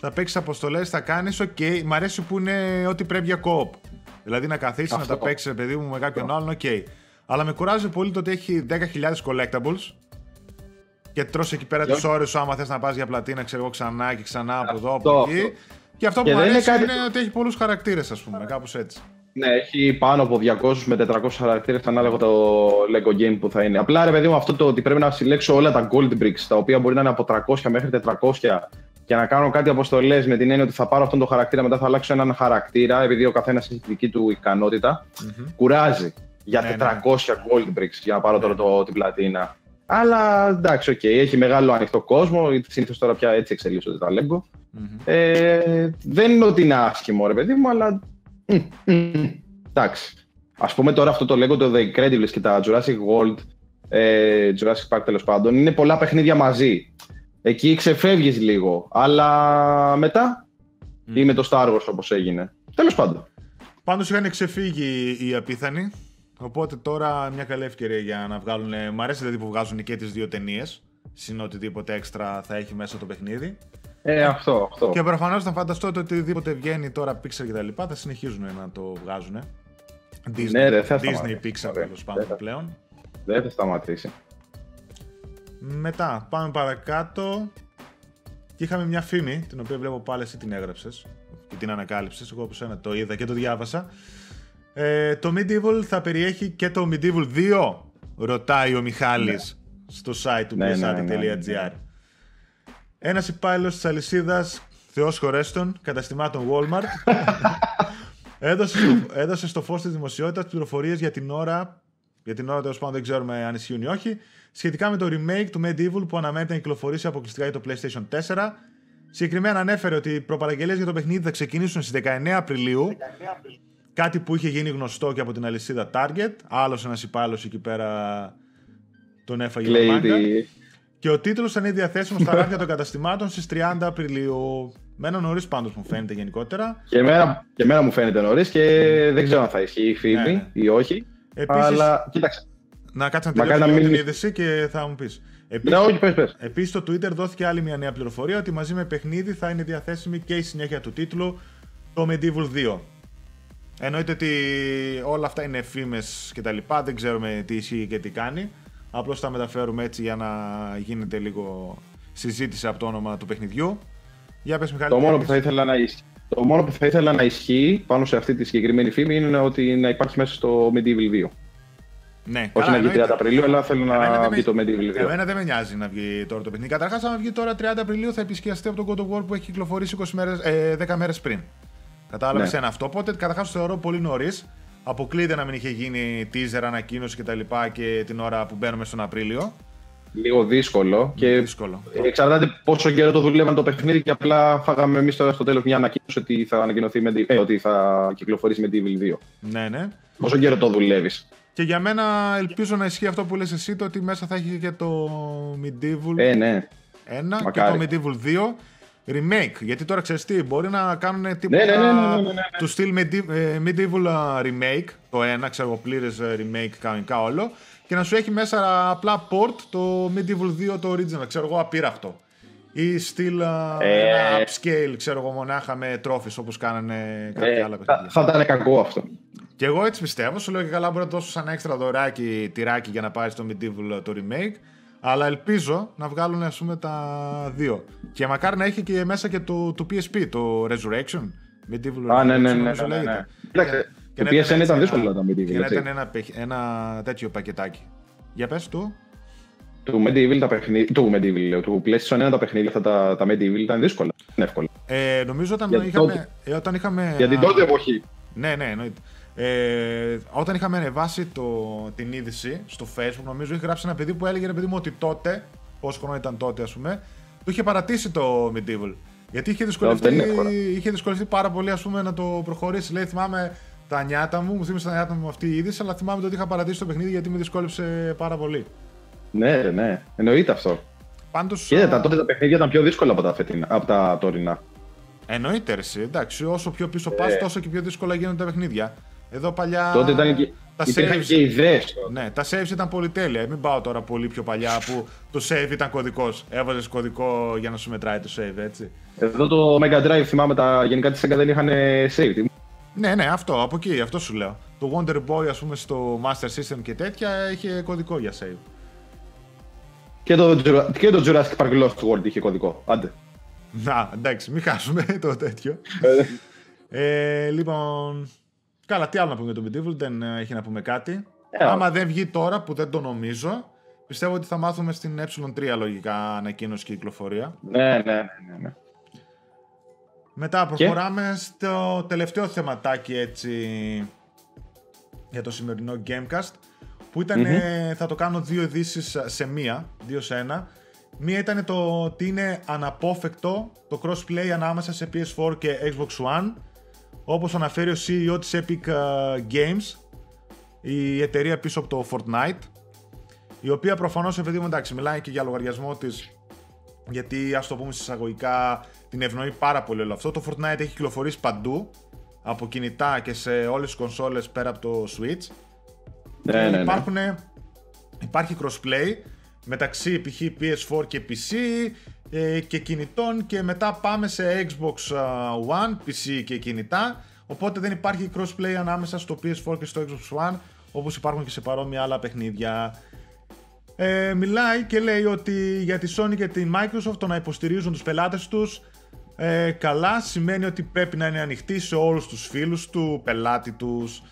θα παίξεις αποστολές, θα κάνεις, οκ. Okay. Μ' αρέσει που είναι ό,τι πρέπει για co-op. Δηλαδή να καθίσεις να τα παίξεις, παιδί μου, με κάποιον άλλον, οκ. Okay. Αλλά με κουράζει πολύ το ότι έχει 10.000 collectables και τρως εκεί πέρα τις ώρες σου άμα θες να πας για πλατίνα, ξέρω εγώ ξανά και ξανά από εδώ, από εκεί. Και αυτό που μου αρέσει είναι, είναι ότι έχει πολλούς χαρακτήρες, ας πούμε, κάπως έτσι. Ναι, έχει πάνω από 200 με 400 χαρακτήρες ανάλογα το Lego game που θα είναι. Απλά ρε παιδί μου, αυτό το ότι πρέπει να συλλέξω όλα τα gold bricks, τα οποία μπορεί να είναι από 300 μέχρι 400 και να κάνω κάτι αποστολές με την έννοια ότι θα πάρω αυτόν τον χαρακτήρα, μετά θα αλλάξω έναν χαρακτήρα, επειδή ο καθένας έχει τη δική του ικανότητα. Mm-hmm. Κουράζει για ναι, 400 ναι. gold bricks για να πάρω τώρα το, την πλατίνα. Αλλά εντάξει, οκ, okay, έχει μεγάλο ανοιχτό κόσμο. Συνήθως τώρα πια έτσι εξελίσσονται τα Lego. Mm-hmm. Ε, δεν είναι ότι είναι άσχημο, ρε παιδί μου, αλλά Εντάξει. Α πούμε τώρα αυτό το λέγω το The Incredibles και τα Jurassic World, ε, Jurassic Park τέλος πάντων, είναι πολλά παιχνίδια μαζί. Εκεί ξεφεύγεις λίγο. Αλλά μετά mm. ή με το Star Wars όπως έγινε. Τέλος πάντων. Πάντως είχαν ξεφύγει οι απίθανοι. Οπότε τώρα μια καλή ευκαιρία για να βγάλουν. Μ' αρέσει δηλαδή που βγάζουν και τις δύο ταινίες. Συν οτιδήποτε έξτρα θα έχει μέσα το παιχνίδι. Ε, αυτό, αυτό. Και προφανώς θα φανταστώ ότι οτιδήποτε βγαίνει τώρα Pixar και τα λοιπά θα συνεχίζουν να το βγάζουν. Disney, ναι, δεν θα Disney Pixar τέλος πάντων πλέον. Δεν θα σταματήσει. Μετά πάμε παρακάτω. Και είχαμε μια φήμη, την οποία βλέπω πάλι εσύ την έγραψες και την ανακάλυψες. Εγώ από σένα το είδα και το διάβασα. Ε, το Medieval θα περιέχει και το Medieval 2, ρωτάει ο Μιχάλης ναι. στο site του ναι, ναι, ναι, ναι, ναι. Ένας υπάλληλος της αλυσίδας Θεός χωρέστον, καταστημάτων Walmart, έδωσε, στο, έδωσε στο φως της δημοσιότητας πληροφορίες για την ώρα, για την ώρα τέλος πάντων δεν ξέρουμε αν ισχύουν ή όχι, σχετικά με το remake του Medieval που αναμένεται να κυκλοφορήσει αποκλειστικά για το PlayStation 4. Συγκεκριμένα ανέφερε ότι οι προπαραγγελίες για το παιχνίδι θα ξεκινήσουν στις 19 Απριλίου, κάτι που είχε γίνει γνωστό και από την αλυσίδα Target. Άλλος ένας υπάλληλος εκεί πέρα τον έφαγε Λέει ο μάγκα. ότι- Και ο τίτλος θα είναι διαθέσιμος στα ράδια των καταστημάτων στις 30 Απριλίου. Μένω νωρίς πάντως μου φαίνεται γενικότερα. Και εμένα, και εμένα μου φαίνεται νωρίς και δεν ξέρω αν θα ισχύει η φήμη Ναι, ναι. ή όχι. Επίσης, Αλλά κοίταξε. να κάτσει να μακάρι τελειώσω να λίγο μην- την είδηση και θα μου πεις. Ναι, όχι, πες, πες. Επίσης, στο Twitter δόθηκε άλλη μια νέα πληροφορία ότι μαζί με παιχνίδι θα είναι διαθέσιμη και η συνέχεια του τίτλου, το Medieval 2. Εννοείται ότι όλα αυτά είναι φήμες κτλ. Δεν ξέρουμε τι ισχύει και τι κάνει. Απλώς τα μεταφέρουμε έτσι για να γίνεται λίγο συζήτηση από το όνομα του παιχνιδιού. Για πες Μιχάλη. Το τι μόνο, που έχεις; θα ήθελα να ισχύει, το μόνο που θα ήθελα να ισχύει πάνω σε αυτή τη συγκεκριμένη φήμη είναι ότι να υπάρχει μέσα στο Medieval 2. Ναι, Όχι καλά, να βγει εννοείται. 30 Απριλίου, αλλά θέλω Εμένα να δεν βγει με- το Medieval 2. Εμένα δεν με νοιάζει να βγει τώρα το παιχνίδι. Καταρχάς, αν βγει τώρα 30 Απριλίου, θα επισκιαστεί από τον God of War που έχει κυκλοφορήσει 20 μέρες, ε, 10 μέρες πριν. Κατάλαβες Ναι. ένα αυτό. Οπότε, καταρχάς, το θεωρώ πολύ νωρίς. Αποκλείεται να μην είχε γίνει teaser, ανακοίνωση κτλ. Και, και την ώρα που μπαίνουμε στον Απρίλιο. Λίγο δύσκολο και Δύσκολο. εξαρτάται πόσο καιρό το δουλεύαν το παιχνίδι και απλά φάγαμε εμείς τώρα στο τέλος μια ανακοίνωση ότι θα, ανακοινωθεί Medi- ε, ότι θα κυκλοφορήσει Medieval 2. Ναι, ναι. Πόσο καιρό το δουλεύεις. Και για μένα ελπίζω να ισχύει αυτό που λες εσύ, το ότι μέσα θα έχει και το Medieval Ε, ναι. 1 μακάρι. και το Medieval 2 remake. Γιατί τώρα ξέρεις τι, μπορεί να κάνουν τίποτα Ναι, ναι, ναι, ναι, ναι, ναι, ναι. του στυλ Medi- ε, Medieval α, remake, το 1, ξέρω εγώ πλήρες ε, remake κανονικά όλο, και να σου έχει μέσα απλά port το Medieval 2 το original, ξέρω εγώ απείραυτο. Ή στυλ α, Ε. ένα upscale, ξέρω εγώ μονάχα με τρόφις όπως κάνανε κάποια Ε, άλλα θα, παιχνίδια. θα ήταν κακό αυτό. Και εγώ έτσι πιστεύω. Σου λέω και καλά, μπορεί να δώσω σαν έξτρα δωράκι τυράκι για να πάρεις το Medieval το remake. Αλλά ελπίζω να βγάλουν ας πούμε τα δύο. Και μακάρι να έχει και μέσα και το, το PSP, το Resurrection. Medieval Α, ναι, ναι, Resurrection, ναι. νομίζω ναι, ναι, λέγεται. ναι. Κοίταξε, Και το να PSN έτσι ήταν ένα- δύσκολο να Και Medieval. να έτσι. ήταν ένα, παιχ- ένα τέτοιο πακετάκι. Για πες του. Του Medieval τα παιχνίδια. Του Medieval, λέω, του PlayStation 1 τα παιχνίδια αυτά τα, τα Medieval ήταν δύσκολα. Είναι εύκολα. Ε, νομίζω όταν Γιατί είχαμε, τότε- ε, όταν είχαμε... Για την τότε εποχή. Ναι, ναι, εννοείται. Ε, όταν είχαμε ανεβάσει το, την είδηση στο Facebook, νομίζω είχε γράψει ένα παιδί που έλεγε ρε παιδί μου ότι τότε, πόσο χρόνο ήταν τότε, ας πούμε, του είχε παρατήσει το Medieval. Γιατί είχε δυσκολευτεί, δεν έχω. είχε δυσκολευτεί πάρα πολύ ας πούμε, να το προχωρήσει. Λέει, θυμάμαι τα νιάτα μου, μου θύμισε τα νιάτα μου αυτή η είδηση, αλλά θυμάμαι το ότι είχα παρατήσει το παιχνίδι γιατί με δυσκόλεψε πάρα πολύ. Ναι, ναι. Εννοείται αυτό. Πάντως. Κοίτα, τα τότε τα παιχνίδια ήταν πιο δύσκολα από τα, φετινά, από τα τωρινά. Εννοείται, ρε, εσύ, εντάξει. Όσο πιο πίσω πας, Ε. τόσο και πιο δύσκολα γίνονται τα παιχνίδια. Εδώ παλιά. τότε ήταν και, τα υπήρχαν saves- και ιδέες. Ναι, τα saves ήταν πολύ τέλεια. Μην πάω τώρα πολύ πιο παλιά που το save ήταν κωδικός. Έβαζες κωδικό για να σου μετράει το save, έτσι. Εδώ το Mega Drive θυμάμαι τα γενικά τη Sega δεν είχαν save. Ναι, ναι, αυτό, από εκεί, αυτό σου λέω. Το Wonder Boy, ας πούμε, στο Master System και τέτοια είχε κωδικό για save. Και το, Jura- και το Jurassic Park Lost World είχε κωδικό. Άντε. Να, εντάξει, μην χάσουμε το τέτοιο. ε, λοιπόν. Καλά, τι άλλο να πούμε για το Medieval, δεν ε, έχει να πούμε κάτι. Ε, Άμα δεν βγει τώρα, που δεν το νομίζω, πιστεύω ότι θα μάθουμε στην ε3 λογικά ανακοίνωση και κυκλοφορία. ναι, ναι, ναι, ναι, ναι. Μετά προχωράμε στο τελευταίο θεματάκι έτσι για το σημερινό Gamecast που ηταν ε, θα το κάνω δύο ειδήσεις σε μία, δύο σε ένα. Μία ήταν το ότι είναι αναπόφευκτο το crossplay ανάμεσα σε PS4 και Xbox One όπως αναφέρει ο CEO της Epic ε, Games η εταιρεία πίσω από το Fortnite η οποία προφανώς επειδή μου εντάξει μιλάει και για λογαριασμό της γιατί ας το πούμε εισαγωγικά την ευνοεί πάρα πολύ όλο αυτό. Το Fortnite έχει κυκλοφορήσει παντού από κινητά και σε όλες τις κονσόλες πέρα από το Switch. Ναι, ναι, ναι. Υπάρχουν, υπάρχει crossplay μεταξύ π.χ. PS4 και PC ε, και κινητών και μετά πάμε σε Xbox α, One, PC και κινητά οπότε δεν υπάρχει crossplay ανάμεσα στο PS4 και στο Xbox One όπως υπάρχουν και σε παρόμοια άλλα παιχνίδια. Ε, μιλάει και λέει ότι για τη Sony και τη Microsoft το να υποστηρίζουν τους πελάτες τους ε, καλά σημαίνει ότι πρέπει να είναι ανοιχτή σε όλους τους φίλους του, πελάτη τους,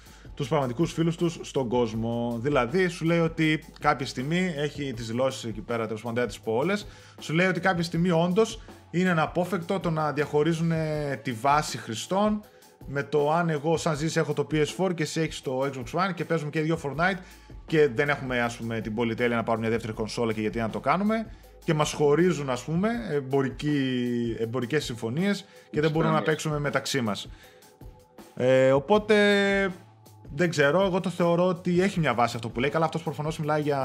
τους πραγματικούς φίλους τους στον κόσμο. Δηλαδή σου λέει ότι κάποια στιγμή, έχει τις δηλώσεις εκεί πέρα, τέλος πάντων δεν θα τις πω όλες, σου λέει ότι κάποια στιγμή όντως είναι ένα απόφευκτο το να διαχωρίζουν τη βάση χρηστών με το αν εγώ σαν ζήσει έχω το PS4 και εσύ έχεις το Xbox One και παίζουμε και δύο Fortnite και δεν έχουμε ας πούμε την πολυτέλεια να πάρουμε μια δεύτερη κονσόλα και γιατί να το κάνουμε και μας χωρίζουν ας πούμε εμπορικοί, εμπορικές συμφωνίες και δεν μπορούμε να παίξουμε μεταξύ μας. Ε, οπότε δεν ξέρω, εγώ το θεωρώ ότι έχει μια βάση αυτό που λέει. Καλά, αυτός προφανώς μιλάει για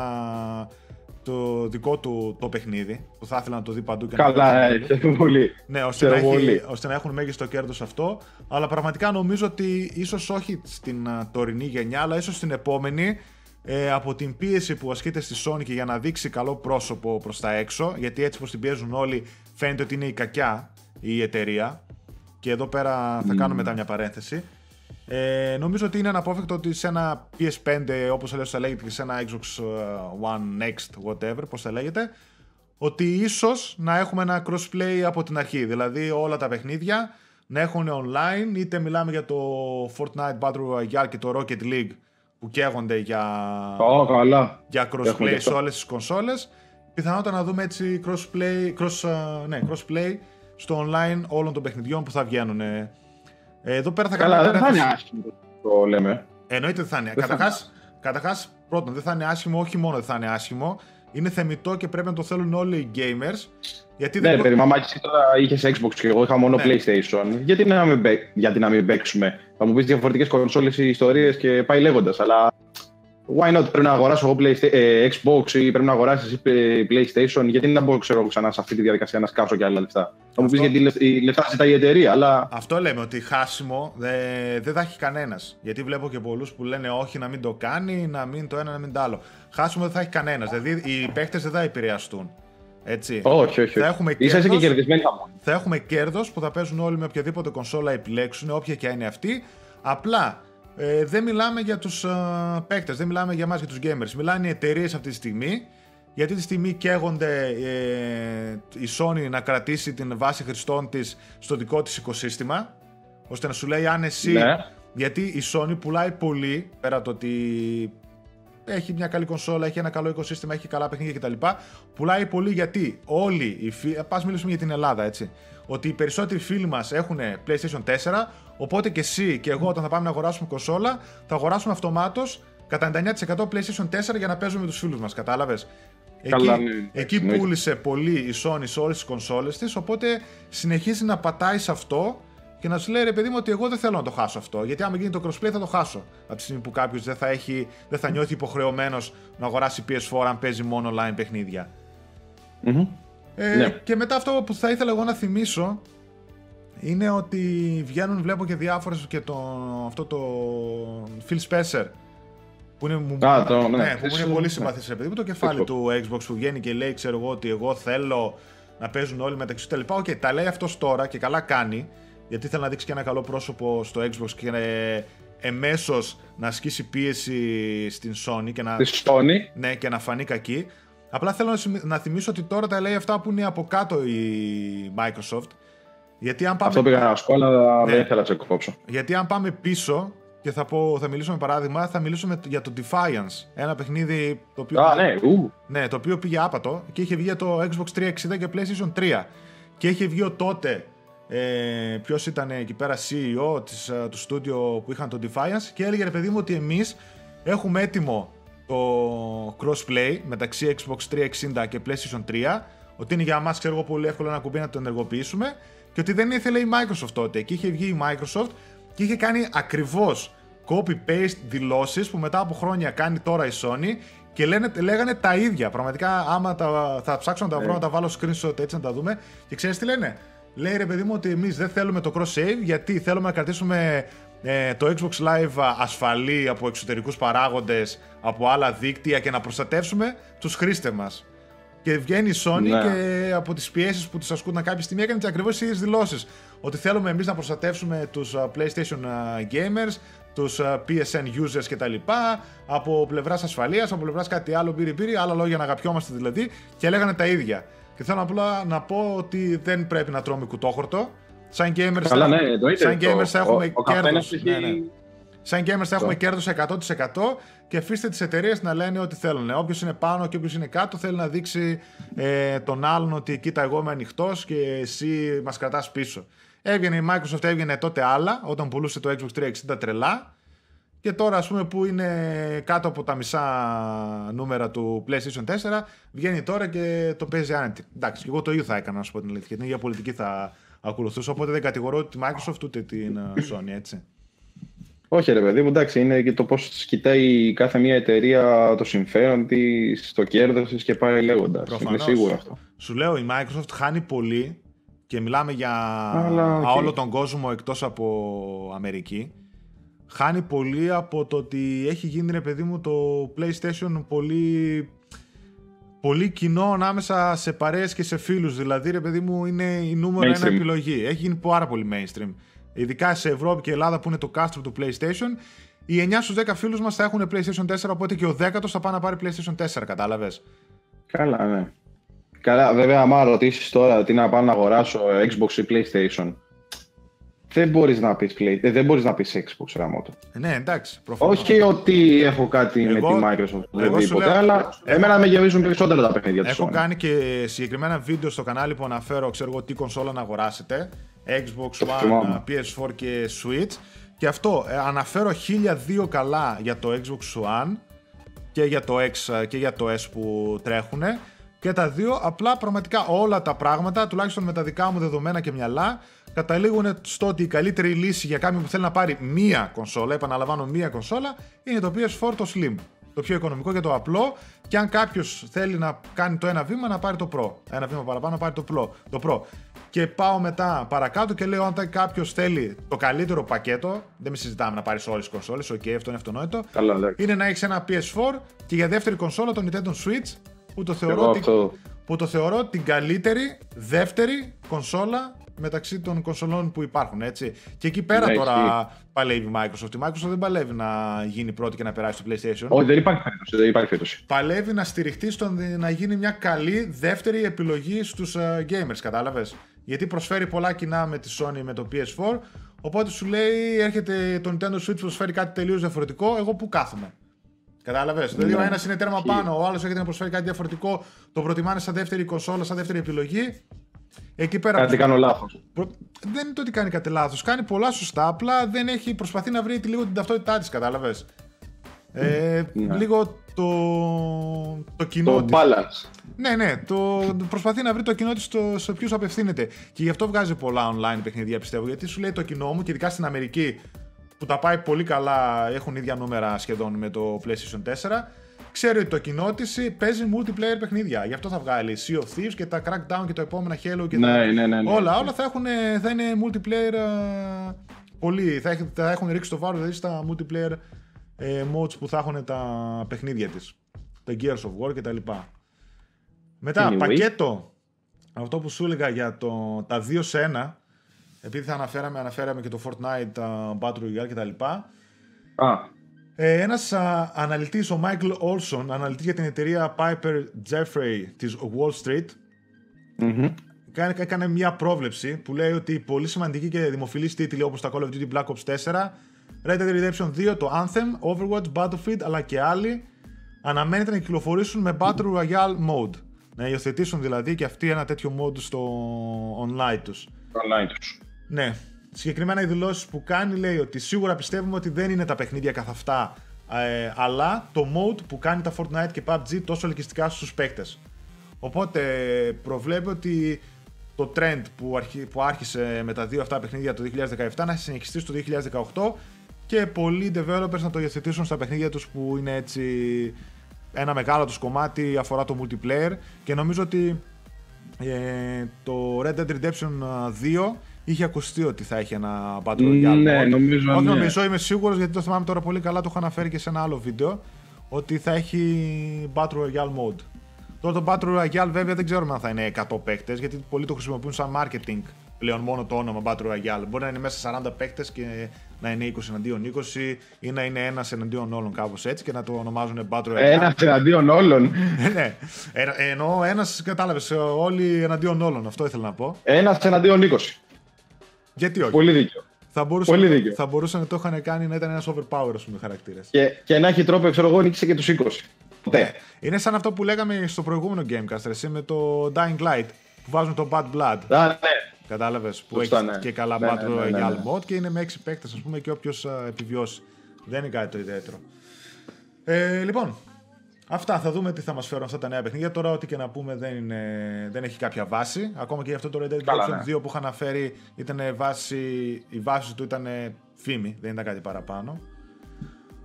το δικό του το παιχνίδι που θα ήθελα να το δει παντού και Καλά, να ε, πολύ. Ναι, ώστε να, έχει, ώστε να έχουν μέγιστο κέρδος αυτό. Αλλά πραγματικά νομίζω ότι ίσως όχι στην τωρινή γενιά, αλλά ίσως στην επόμενη ε, από την πίεση που ασκείται στη Sony και για να δείξει καλό πρόσωπο προς τα έξω, γιατί έτσι πως την πιέζουν όλοι φαίνεται ότι είναι η κακιά η εταιρεία. Και εδώ πέρα θα mm. κάνω μετά μια παρένθεση. Ε, νομίζω ότι είναι αναπόφευκτο ότι σε ένα PS5, όπως θα λέγεται και σε ένα Xbox One Next, whatever, πώς θα λέγεται, ότι ίσως να έχουμε ένα crossplay από την αρχή. Δηλαδή όλα τα παιχνίδια να έχουν online, είτε μιλάμε για το Fortnite Battle Royale και το Rocket League που καίγονται για, oh, καλά. για crossplay σε όλες τις κονσόλες. Πιθανότατα να δούμε έτσι crossplay, cross, ναι, crossplay στο online όλων των παιχνιδιών που θα βγαίνουν. Εδώ πέρα θα Καλά, δεν θα είναι άσχημο το λέμε. Εννοείται ότι θα είναι. Καταρχάς, πρώτον, δεν θα είναι άσχημο, όχι μόνο δεν θα είναι άσχημο. Είναι θεμητό και πρέπει να το θέλουν όλοι οι gamers. Γιατί ναι, δεν... παιδί, μα εσύ τώρα είχες Xbox και εγώ είχα μόνο ναι. PlayStation. Γιατί να, μην, γιατί να μην παίξουμε; Θα μου πεις διαφορετικές κονσόλες ή ιστορίες και πάει λέγοντας. Αλλά Why not, πρέπει να αγοράσω εγώ ε, Xbox ή πρέπει να αγοράσεις εσύ PlayStation, γιατί να μπορώ ξέρω, ξανά σε αυτή τη διαδικασία να σκάσω και άλλα λεφτά. Θα μου πεις γιατί η λεφτά ζητάει η εταιρεία, αλλά. Αυτό λέμε ότι χάσιμο δεν δε θα έχει κανένας. Γιατί βλέπω και πολλούς που λένε όχι να μην το κάνει, να μην το ένα, να μην το άλλο. Χάσιμο δεν θα έχει κανένας. Δηλαδή οι παίχτε δεν θα επηρεαστούν. Έτσι. Όχι, όχι. Θα έχουμε κέρδος, και κερδισμένοι θα έχουμε κέρδος που θα παίζουν όλοι με οποιαδήποτε κονσόλα επιλέξουν, όποια και είναι αυτή. Απλά ε, δεν μιλάμε για τους ε, παίκτες, δεν μιλάμε για εμάς για τους gamers. Μιλάνε οι εταιρείες αυτή τη στιγμή, γιατί τη στιγμή καίγονται ε, η Sony να κρατήσει την βάση χρηστών της στο δικό της οικοσύστημα, ώστε να σου λέει αν εσύ... Ναι. Γιατί η Sony πουλάει πολύ, πέρα το ότι έχει μια καλή κονσόλα, έχει ένα καλό οικοσύστημα, έχει καλά παιχνίδια κτλ. Πουλάει πολύ γιατί όλοι οι φίλοι. Πας μιλήσουμε για την Ελλάδα, έτσι. Ότι οι περισσότεροι φίλοι μας έχουν PlayStation 4, οπότε και εσύ και εγώ όταν θα πάμε να αγοράσουμε κονσόλα, θα αγοράσουμε αυτομάτως κατά 99% PlayStation 4 για να παίζουμε με τους φίλους μας. Κατάλαβες. Εκεί, ναι, εκεί πούλησε πολύ η Sony σε όλες τις κονσόλες της, οπότε συνεχίζει να πατάει σε αυτό και να σου λέει ρε παιδί μου ότι εγώ δεν θέλω να το χάσω αυτό. Γιατί άμα γίνει το crossplay θα το χάσω. Από τη στιγμή που κάποιος δεν, θα δεν θα νιώθει υποχρεωμένος να αγοράσει PS4 αν παίζει μόνο online παιχνίδια. Mm-hmm. Ε, ναι. Και μετά αυτό που θα ήθελα εγώ να θυμίσω είναι ότι βγαίνουν, βλέπω και διάφορες και το, αυτό το Phil Spencer που είναι, μου, Α, το, ναι, ναι, που είναι πολύ συμπαθής ρε παιδί μου, το κεφάλι του Xbox που βγαίνει και λέει ξέρω εγώ ότι εγώ θέλω να παίζουν όλοι μεταξύ τους τα Οκ, τα λέει αυτός τώρα και καλά κάνει γιατί θέλει να δείξει και ένα καλό πρόσωπο στο Xbox και ε, εμέσως να ασκήσει πίεση στην Sony και να, Sony; Ναι, και να φανεί κακή. Απλά θέλω να θυμίσω ότι τώρα τα λέει αυτά που είναι από κάτω η Microsoft. Γιατί αν πάμε... Αυτό πήγα να σου αλλά ναι. δεν ήθελα να σε κόψω. Γιατί αν πάμε πίσω και θα, πω, θα μιλήσω με παράδειγμα, θα μιλήσουμε για το Defiance. Ένα παιχνίδι το οποίο, Α, ναι, ου. ναι, το οποίο πήγε άπατο και είχε βγει το Xbox 360 και PlayStation 3. Και είχε βγει τότε ε, ποιος ήταν εκεί πέρα CEO της, ε, του στούντιο που είχαν το Defiance και έλεγε ρε παιδί μου ότι εμείς έχουμε έτοιμο το crossplay μεταξύ Xbox 360 και PlayStation 3 ότι είναι για μας ξέρω εγώ πολύ εύκολο ένα κουμπί να το ενεργοποιήσουμε και ότι δεν ήθελε η Microsoft τότε και είχε βγει η Microsoft και είχε κάνει ακριβώς copy-paste δηλώσεις που μετά από χρόνια κάνει τώρα η Sony και λένε, λέγανε τα ίδια. Πραγματικά, άμα τα, θα ψάξω να τα βρω, να τα βάλω screenshot έτσι να τα δούμε. Και ξέρεις τι λένε; Λέει ρε παιδί μου ότι εμείς δεν θέλουμε το cross save γιατί θέλουμε να κρατήσουμε ε, το Xbox Live ασφαλή από εξωτερικούς παράγοντες, από άλλα δίκτυα και να προστατεύσουμε τους χρήστες μας. Και βγαίνει η Sony ναι. και από τις πιέσεις που τους ασκούν κάποια στιγμή έκανε τις ακριβώς τις δηλώσεις. Ότι θέλουμε εμείς να προστατεύσουμε τους PlayStation gamers, τους PSN users κτλ. Από πλευράς ασφαλείας, από πλευράς κάτι άλλο, πήρε πήρε, άλλα λόγια να αγαπιόμαστε δηλαδή και λέγανε τα ίδια. Και θέλω απλά να πω ότι δεν πρέπει να τρώμε κουτόχορτο. Σαν gamers, Καλά, ναι, σαν gamers θα έχουμε κέρδος. Ναι, ναι. Σαν gamers θα έχουμε κέρδος 100% και αφήστε τις εταιρείες να λένε ό,τι θέλουν. Όποιος είναι πάνω και όποιος είναι κάτω θέλει να δείξει ε, τον άλλον ότι κοίτα, εγώ είμαι ανοιχτός και εσύ μας κρατάς πίσω. Έβγαινε η Microsoft, έβγαινε τότε άλλα, όταν πουλούσε το Xbox 360 τρελά. Και τώρα, ας πούμε, που είναι κάτω από τα μισά νούμερα του PlayStation 4, βγαίνει τώρα και το παίζει άνετη. Εντάξει, και εγώ το ίδιο θα έκανα, να σου πω την αλήθεια. Την ίδια πολιτική θα ακολουθούσα. Οπότε δεν κατηγορώ τη Microsoft ούτε την ε, Sony, έτσι. Όχι, ρε παιδί μου, εντάξει, είναι και το πώς κοιτάει κάθε μια εταιρεία το συμφέρον της, το κέρδος της και πάει λέγοντας. Είναι σίγουρο αυτό. Σου λέω, η Microsoft χάνει πολύ και μιλάμε για όλο τον κόσμο εκτός από Αμερική χάνει πολύ από το ότι έχει γίνει ρε παιδί μου το PlayStation πολύ πολύ κοινό ανάμεσα σε παρέες και σε φίλους. Δηλαδή ρε παιδί μου είναι η νούμερο mainstream. ένα επιλογή. Έχει γίνει πάρα πολύ mainstream. Ειδικά σε Ευρώπη και Ελλάδα που είναι το castro του PlayStation. Οι 9 στους 10 φίλους μας θα έχουν PlayStation 4 οπότε και ο 10ος θα πάει να πάρει PlayStation 4 κατάλαβες; Καλά ναι. Καλά, βέβαια, άμα ρωτήσεις τώρα τι να πάω να αγοράσω Xbox ή PlayStation, δεν μπορείς να πεις ε, δεν μπορείς να πεις Xbox Ραμότο. Ε, ναι, εντάξει. Προφανώς. Όχι ότι έχω κάτι εγώ, με τη Microsoft οτιδήποτε, αλλά εμένα με γεμίζουν περισσότερα τα παιχνίδια της Έχω κάνει και συγκεκριμένα βίντεο στο κανάλι που αναφέρω, ξέρω εγώ τι κονσόλα να αγοράσετε. Xbox One, PS4 και Switch. Και αυτό, ε, αναφέρω 1002 καλά για το Xbox One και για το X και για το S που τρέχουν και τα δύο. Απλά πραγματικά όλα τα πράγματα, τουλάχιστον με τα δικά μου δεδομένα και μυαλά, καταλήγουν στο ότι η καλύτερη λύση για κάποιον που θέλει να πάρει μία κονσόλα, επαναλαμβάνω μία κονσόλα, είναι το PS4 το Slim. Το πιο οικονομικό και το απλό. Και αν κάποιος θέλει να κάνει το ένα βήμα, να πάρει το Pro. Ένα βήμα παραπάνω, να πάρει το Pro. Το Pro. Και πάω μετά παρακάτω και λέω: Αν κάποιος θέλει το καλύτερο πακέτο, δεν με συζητάμε να πάρεις όλες τις κονσόλες, OK, αυτό είναι αυτονόητο. Καλά, είναι να έχεις ένα PS4 και για δεύτερη κονσόλα το Nintendo Switch που το θεωρώ, την, που το θεωρώ την καλύτερη δεύτερη κονσόλα μεταξύ των κονσολών που υπάρχουν, έτσι. Και εκεί πέρα ναι, τώρα παλεύει η Microsoft. Η Microsoft δεν παλεύει να γίνει πρώτη και να περάσει στο PlayStation. Όχι, δεν υπάρχει περίπτωση. Δεν υπάρχει Παλεύει να στηριχτεί στο να γίνει μια καλή δεύτερη επιλογή στους uh, gamers, κατάλαβες; Γιατί προσφέρει πολλά κοινά με τη Sony με το PS4, οπότε σου λέει έρχεται το Nintendo Switch προσφέρει κάτι τελείως διαφορετικό, εγώ που κάθομαι; Κατάλαβες; Ναι. Δηλαδή, ο ένας είναι τέρμα πάνω, ο άλλος έχετε να προσφέρει κάτι διαφορετικό, το προτιμάνε σαν δεύτερη κονσόλα, σαν δεύτερη επιλογή. Εκεί πέρα. Κάτι κάνω λάθος. Δεν είναι το ότι κάνει κάτι λάθος. Κάνει πολλά σωστά. Απλά δεν έχει προσπαθεί να βρει λίγο την ταυτότητά της, κατάλαβες. Ε, ναι. Λίγο το, το κοινό. Το balance. Ναι, ναι. Το, προσπαθεί να βρει το κοινό της στο, σε ποιους απευθύνεται. Και γι' αυτό βγάζει πολλά online παιχνίδια, πιστεύω. Γιατί σου λέει το κοινό μου και ειδικά στην Αμερική που τα πάει πολύ καλά, έχουν ίδια νούμερα σχεδόν με το PlayStation 4, ξέρει ότι το κοινό της παίζει multiplayer παιχνίδια. Γι' αυτό θα βγάλει Sea of Thieves και τα Crackdown και το επόμενα Halo και ναι, τα... ναι, ναι, ναι, όλα. Όλα θα, έχουν, θα είναι multiplayer uh, πολύ. Θα, έχει, θα έχουν ρίξει το βάρος δηλαδή στα multiplayer ε, modes που θα έχουν τα παιχνίδια της. Τα Gears of War κτλ. Μετά, anyway. πακέτο. Αυτό που σου έλεγα για το, τα 2 σε 1 επειδή θα αναφέραμε, αναφέραμε και το Fortnite, uh, Battle Royale κτλ. Α. Ε, ένας α, αναλυτής, ο Michael Olson, αναλυτής για την εταιρεία Piper Jeffrey της Wall Street, mm-hmm. έκανε μια πρόβλεψη που λέει ότι πολύ σημαντική και δημοφιλής τίτλοι όπως τα Call of Duty Black Ops 4, Red Dead Redemption 2, το Anthem, Overwatch, Battlefield αλλά και άλλοι αναμένεται να κυκλοφορήσουν με Battle Royale mode. Να υιοθετήσουν δηλαδή και αυτοί ένα τέτοιο mode στο online τους. Online τους. Ναι. Συγκεκριμένα οι δηλώσεις που κάνει λέει ότι σίγουρα πιστεύουμε ότι δεν είναι τα παιχνίδια καθ' αυτά, ε, αλλά το mode που κάνει τα Fortnite και PUBG τόσο ελκυστικά στους παίκτες. Οπότε προβλέπει ότι το trend που, αρχί, που άρχισε με τα δύο αυτά παιχνίδια το 2017 να συνεχιστεί στο 2018 και πολλοί developers να το υιοθετήσουν στα παιχνίδια τους που είναι έτσι ένα μεγάλο τους κομμάτι αφορά το multiplayer και νομίζω ότι ε, το Red Dead Redemption 2 είχε ακουστεί ότι θα έχει ένα Battle Royale. Ναι, νομίζω. Όχι, ναι. νομίζω, είμαι σίγουρος γιατί το θυμάμαι τώρα πολύ καλά. Το έχω αναφέρει και σε ένα άλλο βίντεο. Ότι θα έχει Battle Royale mode. Τώρα το Battle Royale βέβαια δεν ξέρουμε αν θα είναι 100 παίκτες γιατί πολλοί το χρησιμοποιούν σαν marketing πλέον μόνο το όνομα Battle Royale. Μπορεί να είναι μέσα 40 παίκτες και να είναι 20 εναντίον 20 ή να είναι ένας εναντίον όλων κάπως έτσι και να το ονομάζουν Battle Royale. Ένας εναντίον όλων. ναι. Ε, εννοώ ένας, κατάλαβες, όλοι εναντίον όλων. Αυτό ήθελα να πω. Ένας εναντίον 20. Γιατί όχι; Πολύ δίκιο. Θα μπορούσαν, Πολύ δίκιο. θα μπορούσαν να το είχαν κάνει να ήταν ένας overpower, ας πούμε, χαρακτήρας. Και, και να έχει τρόπο, ξέρω εγώ, νίκησε και τους 20. Ποτέ. Είναι σαν αυτό που λέγαμε στο προηγούμενο Gamecast, εσύ με το Dying Light, που βάζουν το Bad Blood. Α, ναι. Κατάλαβες που Σωστά, έχεις ναι. και καλά Ναι, Battle ναι, ναι, ναι, Royale ναι. mode και είναι με 6 παίκτες, ας πούμε, και όποιος επιβιώσει. Δεν είναι κάτι το ιδιαίτερο. Ε, λοιπόν, αυτά θα δούμε τι θα μας φέρουν αυτά τα νέα παιχνίδια. Τώρα, ό,τι και να πούμε δεν, είναι, δεν έχει κάποια βάση. Ακόμα και αυτό το Red Dead Καλά, Redemption ναι. 2 που είχα αναφέρει ήταν βάση, η βάση του ήταν φήμη, δεν ήταν κάτι παραπάνω.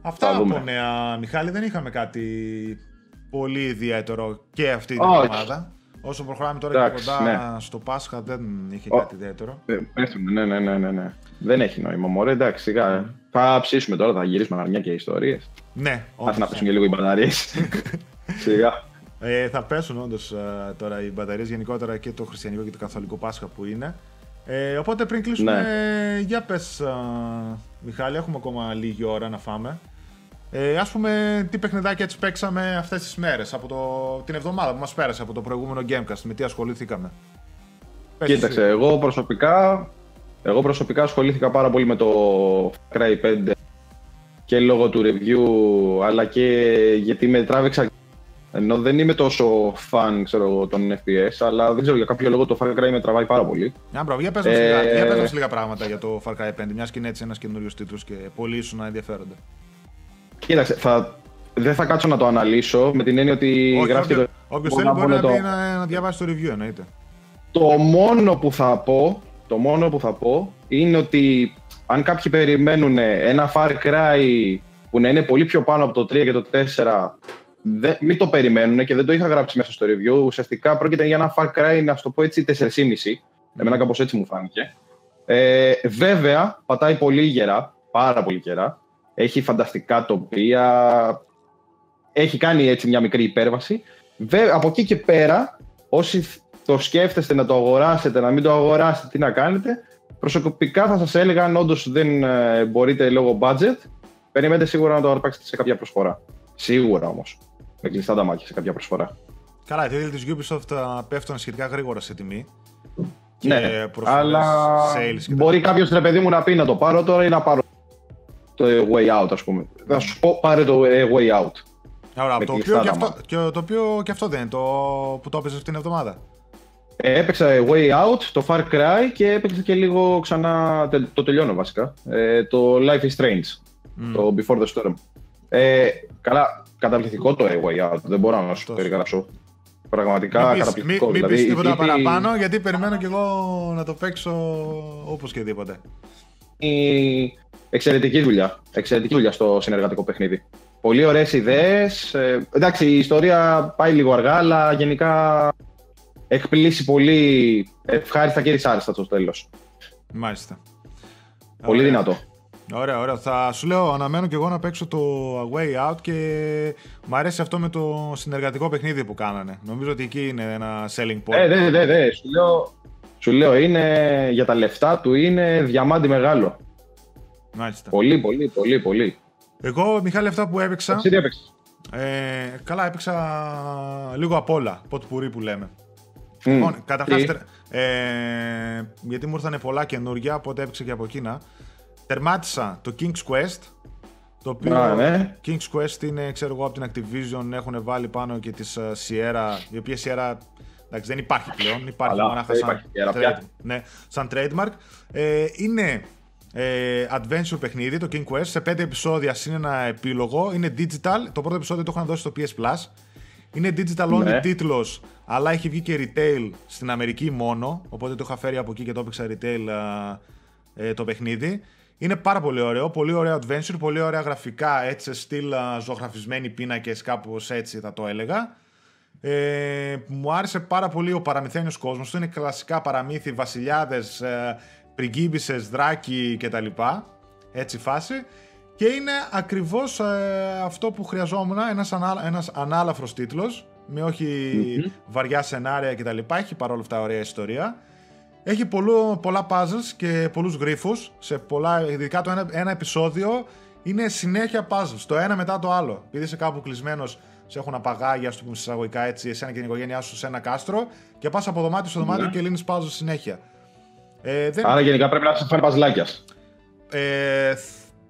Αυτά Θα από δούμε. νέα, Μιχάλη, δεν είχαμε κάτι πολύ ιδιαίτερο και αυτή την Όχι. εβδομάδα. Όσο προχωράμε τώρα και Εντάξει, κοντά ναι. στο Πάσχα δεν είχε Ω. κάτι ιδιαίτερο. Ε, πέφτουν, ναι, ναι, ναι, ναι, ναι. Δεν έχει νόημα, μωρέ, εντάξει, σιγά. Θα ψήσουμε τώρα, θα γυρίσουμε μια και ιστορίες. Ναι, Θα όντως. να πέσουν και λίγο οι μπαταρίες. σιγά. Ε, θα πέσουν όντως τώρα οι μπαταρίες γενικότερα και το χριστιανικό και το καθολικό Πάσχα που είναι. Ε, οπότε πριν κλείσουμε, για πες α, Μιχάλη, έχουμε ακόμα λίγη ώρα να φάμε. Ε, ας πούμε τι παιχνιδάκια έτσι παίξαμε αυτές τις μέρες, από το, την εβδομάδα που μας πέρασε από το προηγούμενο Gamecast, με τι ασχοληθήκαμε. Πες Κοίταξε, εσύ. εγώ προσωπικά, εγώ προσωπικά ασχολήθηκα πάρα πολύ με το Far Cry 5 και λόγω του review, αλλά και γιατί με τράβηξα ενώ δεν είμαι τόσο fan ξέρω, εγώ, των FPS, αλλά δεν ξέρω για κάποιο λόγο το Far Cry με τραβάει πάρα πολύ. Για μπράβο, για πες μας, Ε, λίγα, για πες μας λίγα πράγματα για το Far Cry 5, μιας και είναι έτσι ένας καινούριος τίτλος και πολλοί ίσως να ενδιαφέρονται. Κοίταξε, θα, δεν θα κάτσω να το αναλύσω με την έννοια ότι Όχι, γράφει όποιο- το... όποιος μπορώ θέλει μπορεί να, πω μπει το- να, να διαβάσει το review εννοείται. Το μόνο που θα πω, το μόνο που θα πω είναι ότι αν κάποιοι περιμένουν ένα Far Cry που να είναι πολύ πιο πάνω από το 3 και το 4, δεν, μην το περιμένουν και δεν το είχα γράψει μέσα στο review. Ουσιαστικά πρόκειται για ένα Far Cry, να σου το πω έτσι, 4,5. Εμένα κάπως έτσι μου φάνηκε. Ε, βέβαια, πατάει πολύ γερά, πάρα πολύ γερά. Έχει φανταστικά τοπία, έχει κάνει έτσι μια μικρή υπέρβαση. Βέ, από εκεί και πέρα, όσοι το σκέφτεστε να το αγοράσετε, να μην το αγοράσετε, τι να κάνετε, προσωπικά θα σας έλεγα αν όντως δεν ε, μπορείτε λόγω budget, περιμένετε σίγουρα να το αρπάξετε σε κάποια προσφορά. Σίγουρα όμως. Με κλειστά τα μάτια σε κάποια προσφορά. Καλά, οι τίτλοι της Ubisoft α, πέφτουν σχετικά γρήγορα σε τιμή. Και ναι, προσφορές, αλλά sales και τα μπορεί κάποιος ρε παιδί μου να πει να το πάρω τώρα ή να πάρω το way out, ας πούμε. Θα σου πω πάρε το ε, way out. Ωραία, με το κλειστά οποίο, και τα αυτό, μάτια. και το οποίο και αυτό δεν είναι το που το έπαιζες αυτήν την εβδομάδα. Ε, Έπαιξα Way Out, το Far Cry και έπαιξα και λίγο ξανά, τε- το τελειώνω βασικά, ε, το Life is Strange, το Before the Storm. Ε, καλά, καταπληκτικό το Way Out, δεν μπορώ να σου Αυτός. περιγράψω. Πραγματικά Μην πεις- καταπληκτικό. Μην, μην δηλαδή, πεις τίποτα η τύπη- παραπάνω, γιατί περιμένω κι εγώ να το παίξω όπως και τίποτε. η- Εξαιρετική δουλειά. Εξαιρετική δουλειά στο συνεργατικό παιχνίδι. Πολύ ωραίες ιδέες. εντάξει, η ιστορία πάει λίγο αργά, αλλά γενικά εκπλήσει πολύ ευχάριστα και δυσάρεστα στο τέλος. Μάλιστα. Πολύ Ωραία. δυνατό. Ωραία, ωραία. Θα σου λέω, αναμένω κι εγώ να παίξω το A Way Out και μου αρέσει αυτό με το συνεργατικό παιχνίδι που κάνανε. Νομίζω ότι εκεί είναι ένα selling point. Ε, δε, δε, δε. Σου λέω, σου λέω, είναι για τα λεφτά του είναι διαμάντι μεγάλο. Μάλιστα. Πολύ, πολύ, πολύ, πολύ. Εγώ, Μιχάλη, αυτά που έπαιξα. Εσύ τι έπαιξες; Ε, καλά, έπαιξα λίγο απ' όλα. Ποτ πουρί που λέμε. Μμ, Λοιπόν, καταρχάς. τι; Ε, γιατί μου ήρθαν πολλά καινούργια, οπότε έπαιξα και από εκείνα. Τερμάτισα το King's Quest. Το οποίο Α, ναι. King's Quest είναι, ξέρω εγώ, από την Activision έχουν βάλει πάνω και τη Sierra, η οποία Sierra εντάξει, δεν υπάρχει πλέον, υπάρχει Αλλά μονάχα δεν σαν, υπάρχει Sierra trade- πια. ναι, σαν trademark. Ε, είναι ε, adventure παιχνίδι, το King Quest, σε πέντε επεισόδια συν ένα επίλογο. Είναι digital, το πρώτο επεισόδιο το είχαν δώσει στο PS Plus. Είναι digital only Ναι. τίτλος, αλλά έχει βγει και retail στην Αμερική μόνο, οπότε το είχα φέρει από εκεί και το έπαιξα retail α, ε, το παιχνίδι. Είναι πάρα πολύ ωραίο, πολύ ωραίο adventure, πολύ ωραία γραφικά, έτσι σε στυλ α, ζωγραφισμένοι πίνακες, κάπως έτσι θα το έλεγα. Ε, μου άρεσε πάρα πολύ ο παραμυθένιος κόσμος του, είναι κλασικά παραμύθι, βασιλιάδες, ε, πριγκίπισσες, δράκοι κτλ. Έτσι φάση. Και είναι ακριβώς ε, αυτό που χρειαζόμουν, ένας, ανά, ένας ανάλαφρος τίτλος, με όχι βαριά σενάρια κτλ. Έχει παρόλα αυτά ωραία ιστορία. Έχει πολλού, πολλά puzzles και πολλούς γρίφους. Σε πολλά, ειδικά το ένα, ένα επεισόδιο είναι συνέχεια puzzles. Το ένα μετά το άλλο. Επειδή είσαι κάπου κλεισμένος, σε έχουν απαγάγει, ας το πούμε εισαγωγικά έτσι, εσένα και την οικογένειά σου σε ένα κάστρο και πας από δωμάτιο στο δωμάτιο Ναι. και λύνεις puzzles συνέχεια. Ε, δεν... Άρα γενικά πρέπει να είσαι φαν παζλάκιας. ε,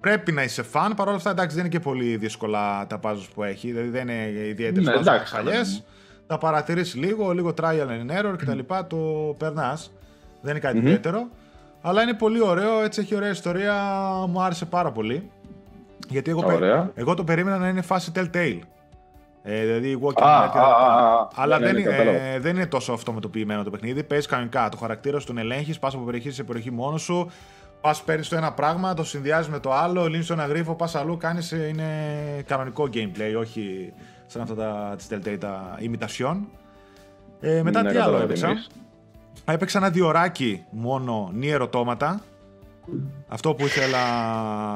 πρέπει να είσαι φαν. Παρ' όλα αυτά, εντάξει, δεν είναι και πολύ δύσκολα τα puzzles που έχει. Δηλαδή δεν είναι ιδιαίτερε Ναι, ναι, εντάξει, παλιές. Τα παρατηρήσει λίγο, λίγο trial and error κτλ. Το περνάς. Δεν είναι κάτι ιδιαίτερο. Αλλά είναι πολύ ωραίο, έτσι έχει ωραία ιστορία. Μου άρεσε πάρα πολύ. Γιατί εγώ, πε- Ωραία. εγώ το περίμενα να είναι φάση Telltale. Ε, δηλαδή walking Α, dead και α, τα λοιπά. α, α. Αλλά Ναι, δεν, ναι, είναι- κατάλαβα. ε, δεν είναι τόσο αυτοματοποιημένο το παιχνίδι. Παίζει κανονικά. Το χαρακτήρα σου τον ελέγχεις, πας από περιοχή σε περιοχή μόνος σου. Πας παίρνεις το ένα πράγμα, το συνδυάζεις με το άλλο, λύνεις το ένα γρίφο, πας αλλού. Κάνεις είναι κανονικό gameplay, όχι σαν αυτά τα της Telltale τα imitation. Ε, μετά Ναι, τι κατάλαβα άλλο τι έπαιξα. εννοείς. Έπαιξα ένα διωράκι μόνο νη ερωτώματα. Αυτό που ήθελα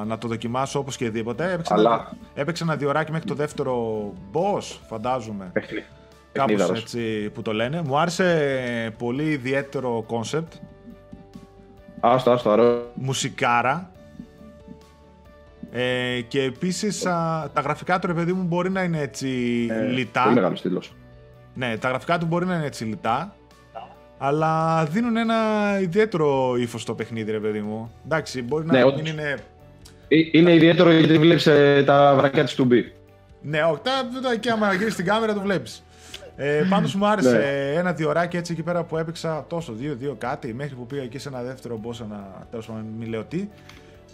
να το δοκιμάσω όπως και δίποτε. Έπαιξα, ένα, Αλλά- έπαιξα ένα διωράκι μέχρι το δεύτερο boss, φαντάζομαι. Παιχνί- Κάπως παιχνίδαρος. έτσι που το λένε. Μου άρεσε πολύ ιδιαίτερο κόνσεπτ. Άστο, άστο, αρώ. Μουσικάρα. Ε, και επίσης α, τα γραφικά του ρε παιδί μου μπορεί να είναι έτσι λιτά. Ε, Πολύ μεγάλος στήλος. Ναι, τα γραφικά του μπορεί να είναι έτσι λιτά. Αλλά δίνουν ένα ιδιαίτερο ύφος στο παιχνίδι, ρε παιδί μου. Εντάξει, μπορεί να Ναι, μην όντως. είναι. Ε, Είναι ιδιαίτερο γιατί βλέπεις τα βρακιά της του B. Ναι, όχι, τα, τα, εκεί άμα γυρίσεις στην κάμερα το βλέπεις. Ε, Πάντως μου άρεσε Ναι. ένα διωράκι έτσι εκεί πέρα που έπαιξα τόσο, δύο-δύο κάτι, μέχρι που πήγα εκεί σε ένα δεύτερο boss, ένα τέλος πάντων, μην λέω τι.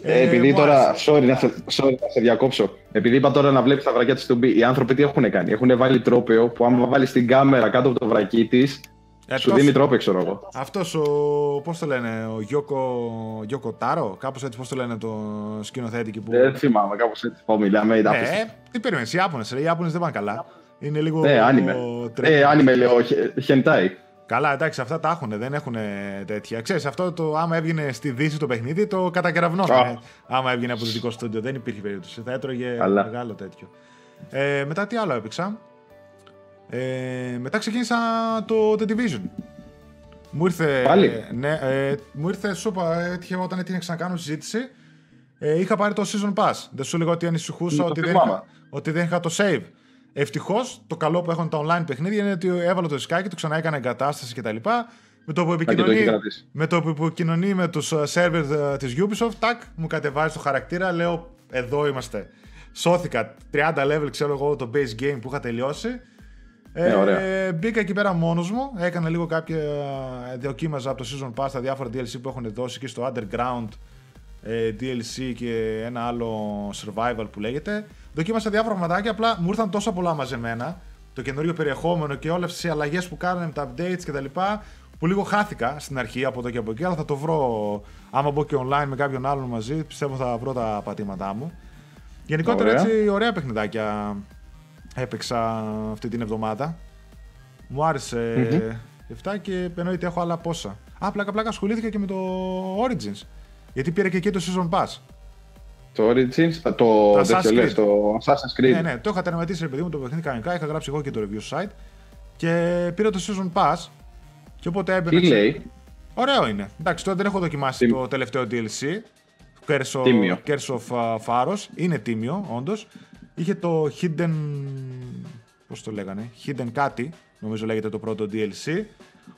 Ε, επειδή μου τώρα. άρεσε. Sorry να, σε, sorry να σε διακόψω. Επειδή είπα τώρα να βλέπεις τα βρακιά της του B, οι άνθρωποι τι έχουν κάνει; Έχουν βάλει τρόπαιο που άμα βάλεις την κάμερα κάτω από το βρακί της, Ε, σου τόσο- δίνει τρόπαιο, ξέρω εγώ. Αυτός ο, πώς το λένε, ο Γιώκο, Γιώκο Τάρο, κάπως έτσι πώς το λένε το σκηνοθέτη εκεί που... Δεν θυμάμαι, κάπως έτσι πάω, μιλάμε. ήταν απίστευτο. ναι, τι περίμενες, οι Ιάπωνες, ρε, οι Ιάπωνες δεν πάνε καλά. Είναι λίγο... Ναι, άνιμε. τρελή. Ε, άνιμε λέω, χε- χεντάι. Καλά, εντάξει, αυτά τα έχουν, δεν έχουν τέτοια. Ξέρεις, αυτό το άμα έβγαινε στη Δύση το παιχνίδι, το κατακεραυνόταν. Α. Άμα έβγαινε από δυτικό στούντιο, δεν υπήρχε περίπτωση. Θα έτρωγε Καλά. μεγάλο τέτοιο. Ε, μετά τι άλλο έπαιξα. Ε, μετά ξεκίνησα το The Division. Μου ήρθε. Πάλι; ε, ναι, ε, μου ήρθε, σου είπα, έτυχε όταν έτυχε να ξανακάνω συζήτηση. Ε, είχα πάρει το Season Pass. Δεν σου λέγα ότι ανησυχούσα Ναι, το ότι δεν, θυμάμαι. είχα, ότι δεν είχα το save. Ευτυχώς, το καλό που έχουν τα online παιχνίδια είναι ότι έβαλα το δισκάκι, το ξανά έκανα εγκατάσταση κτλ. Με το που και το επικοινωνεί, έχει κρατήσει. με το που επικοινωνεί με τους ε, servers ε, της Ubisoft, τάκ, μου κατεβάζει το χαρακτήρα, λέω εδώ είμαστε. Σώθηκα 30 level, ξέρω εγώ, το base game που είχα τελειώσει. Ε, ωραία. μπήκα εκεί πέρα μόνος μου, έκανα λίγο κάποια, ε, δοκίμαζα από το Season Pass τα διάφορα DLC που έχουν δώσει και στο Underground ε, DLC και ένα άλλο survival που λέγεται. Δοκίμασα διάφορα πραγματάκια, απλά μου ήρθαν τόσα πολλά μαζεμένα, το καινούριο περιεχόμενο και όλες τις αλλαγές που κάνανε με τα updates κτλ. Που λίγο χάθηκα στην αρχή από εδώ και από εκεί, αλλά θα το βρω άμα μπω και online με κάποιον άλλον μαζί. Πιστεύω θα βρω τα πατήματά μου. Γενικότερα Ωραία. έτσι ωραία παιχνιδάκια έπαιξα αυτή την εβδομάδα. Μου άρεσε 7 και εννοείται έχω άλλα πόσα. Α, πλάκα πλάκα ασχολήθηκα και με το Origins. Γιατί πήρε και εκεί το Season Pass. Το Origins, το, Το τέτοιο Assassin's λες, Creed. το Assassin's Creed. Ναι, ναι, το είχα τερματίσει ρε παιδί μου το παιχνίδι κανονικά. Είχα γράψει εγώ και το review site. Και πήρα το Season Pass. Και οπότε έμπαινα. Τι λέει, Ωραίο είναι. Εντάξει, τώρα δεν έχω δοκιμάσει Τι- το τελευταίο DLC. Curse of, Τίμιο. Curse of uh, Pharos. Είναι τίμιο, όντως. Είχε το Hidden. Πώς το λέγανε, Hidden κάτι, νομίζω λέγεται το πρώτο DLC.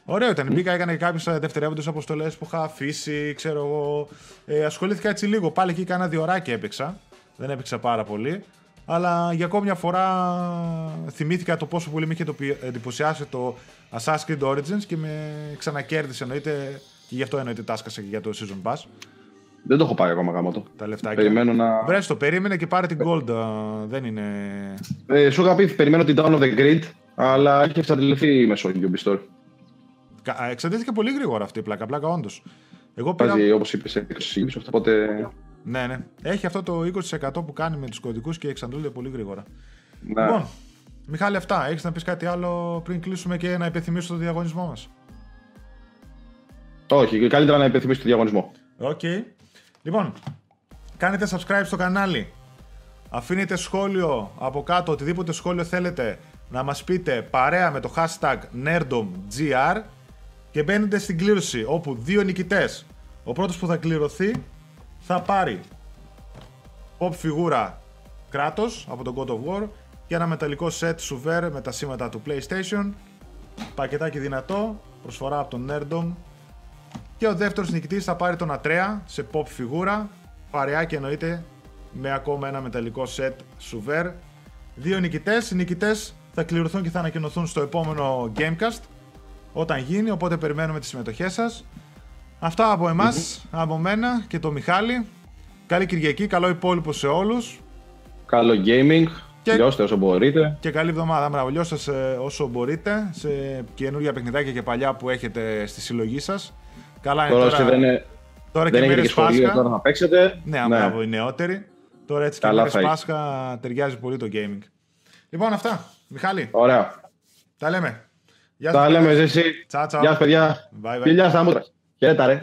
Ωραίο ήταν. Μπήκα, έκανα και κάποιε δευτερεύοντες αποστολές που είχα αφήσει, ξέρω εγώ. Ε, ασχολήθηκα έτσι λίγο. Πάλι εκεί κάνα δύο ώρακια έπαιξα. Δεν έπαιξα πάρα πολύ. Αλλά για ακόμη μια φορά θυμήθηκα το πόσο πολύ με είχε το πι- εντυπωσιάσει το Assassin's Creed Origins και με ξανακέρδισε εννοείται. Και γι' αυτό εννοείται τάσκασα και για το Season Pass. δεν το έχω πάρει ακόμα γάμο το. Τα λεφτάκια. Περιμένω να... Βρες το, περίμενε και πάρε την Gold. α, δεν είναι. Ε, σου είχα πει, περιμένω την Down of the Grid, αλλά έχει εξαντληθεί μέσω Ubisoft. Κα- α, Εξαντλήθηκε πολύ γρήγορα αυτή η πλάκα, πλάκα όντως. Εγώ πήρα. Βάζει, όπως είπες, σε Ubisoft, οπότε... Ναι, ναι. Έχει αυτό το 20% που κάνει με τους κωδικούς και εξαντλούνται πολύ γρήγορα. Ναι. Λοιπόν, Μιχάλη, αυτά. Έχεις να πεις κάτι άλλο πριν κλείσουμε και να υπενθυμίσω το διαγωνισμό μας; Όχι, καλύτερα να υπενθυμίσει το διαγωνισμό. Οκ. Λοιπόν, κάνετε subscribe στο κανάλι. Αφήνετε σχόλιο από κάτω, οτιδήποτε σχόλιο θέλετε να μας πείτε παρέα με το hashtag nerdomgr και μπαίνετε στην κλήρωση όπου δύο νικητές. Ο πρώτος που θα κληρωθεί θα πάρει pop φιγούρα κράτος από τον God of War και ένα μεταλλικό set σουβέρ με τα σήματα του PlayStation. Πακετάκι δυνατό, προσφορά από τον Nerdom και ο δεύτερος νικητής θα πάρει τον Ατρέα σε pop φιγούρα παρεάκι εννοείται με ακόμα ένα μεταλλικό σετ σουβέρ. Δύο νικητές. Οι νικητές θα κληρωθούν και θα ανακοινωθούν στο επόμενο Gamecast όταν γίνει, οπότε περιμένουμε τις συμμετοχές σας. Αυτά από εμάς, από μένα και το Μιχάλη. Καλή Κυριακή, καλό υπόλοιπο σε όλους. Καλό gaming. Και... Λιώστε όσο μπορείτε. Και καλή εβδομάδα. Μπράβο, λιώστε όσο μπορείτε σε καινούργια παιχνιδάκια και παλιά που έχετε στη συλλογή σας. Καλά είναι τώρα. Τώρα, δεν, είναι... τώρα δεν και έχετε και σχολείο, τώρα θα παίξετε. Ναι, ναι. μπράβο, οι νεότεροι. Τώρα έτσι Καλά και μέρες Πάσχα ταιριάζει πολύ το gaming. Λοιπόν, αυτά. Μιχάλη. Ωραία. Τα λέμε. Γεια Τα λέμε εσύ. Τσά, τσά. Γεια σας, παιδιά. Bye, bye. Γεια σας, Χαίρετα, ρε.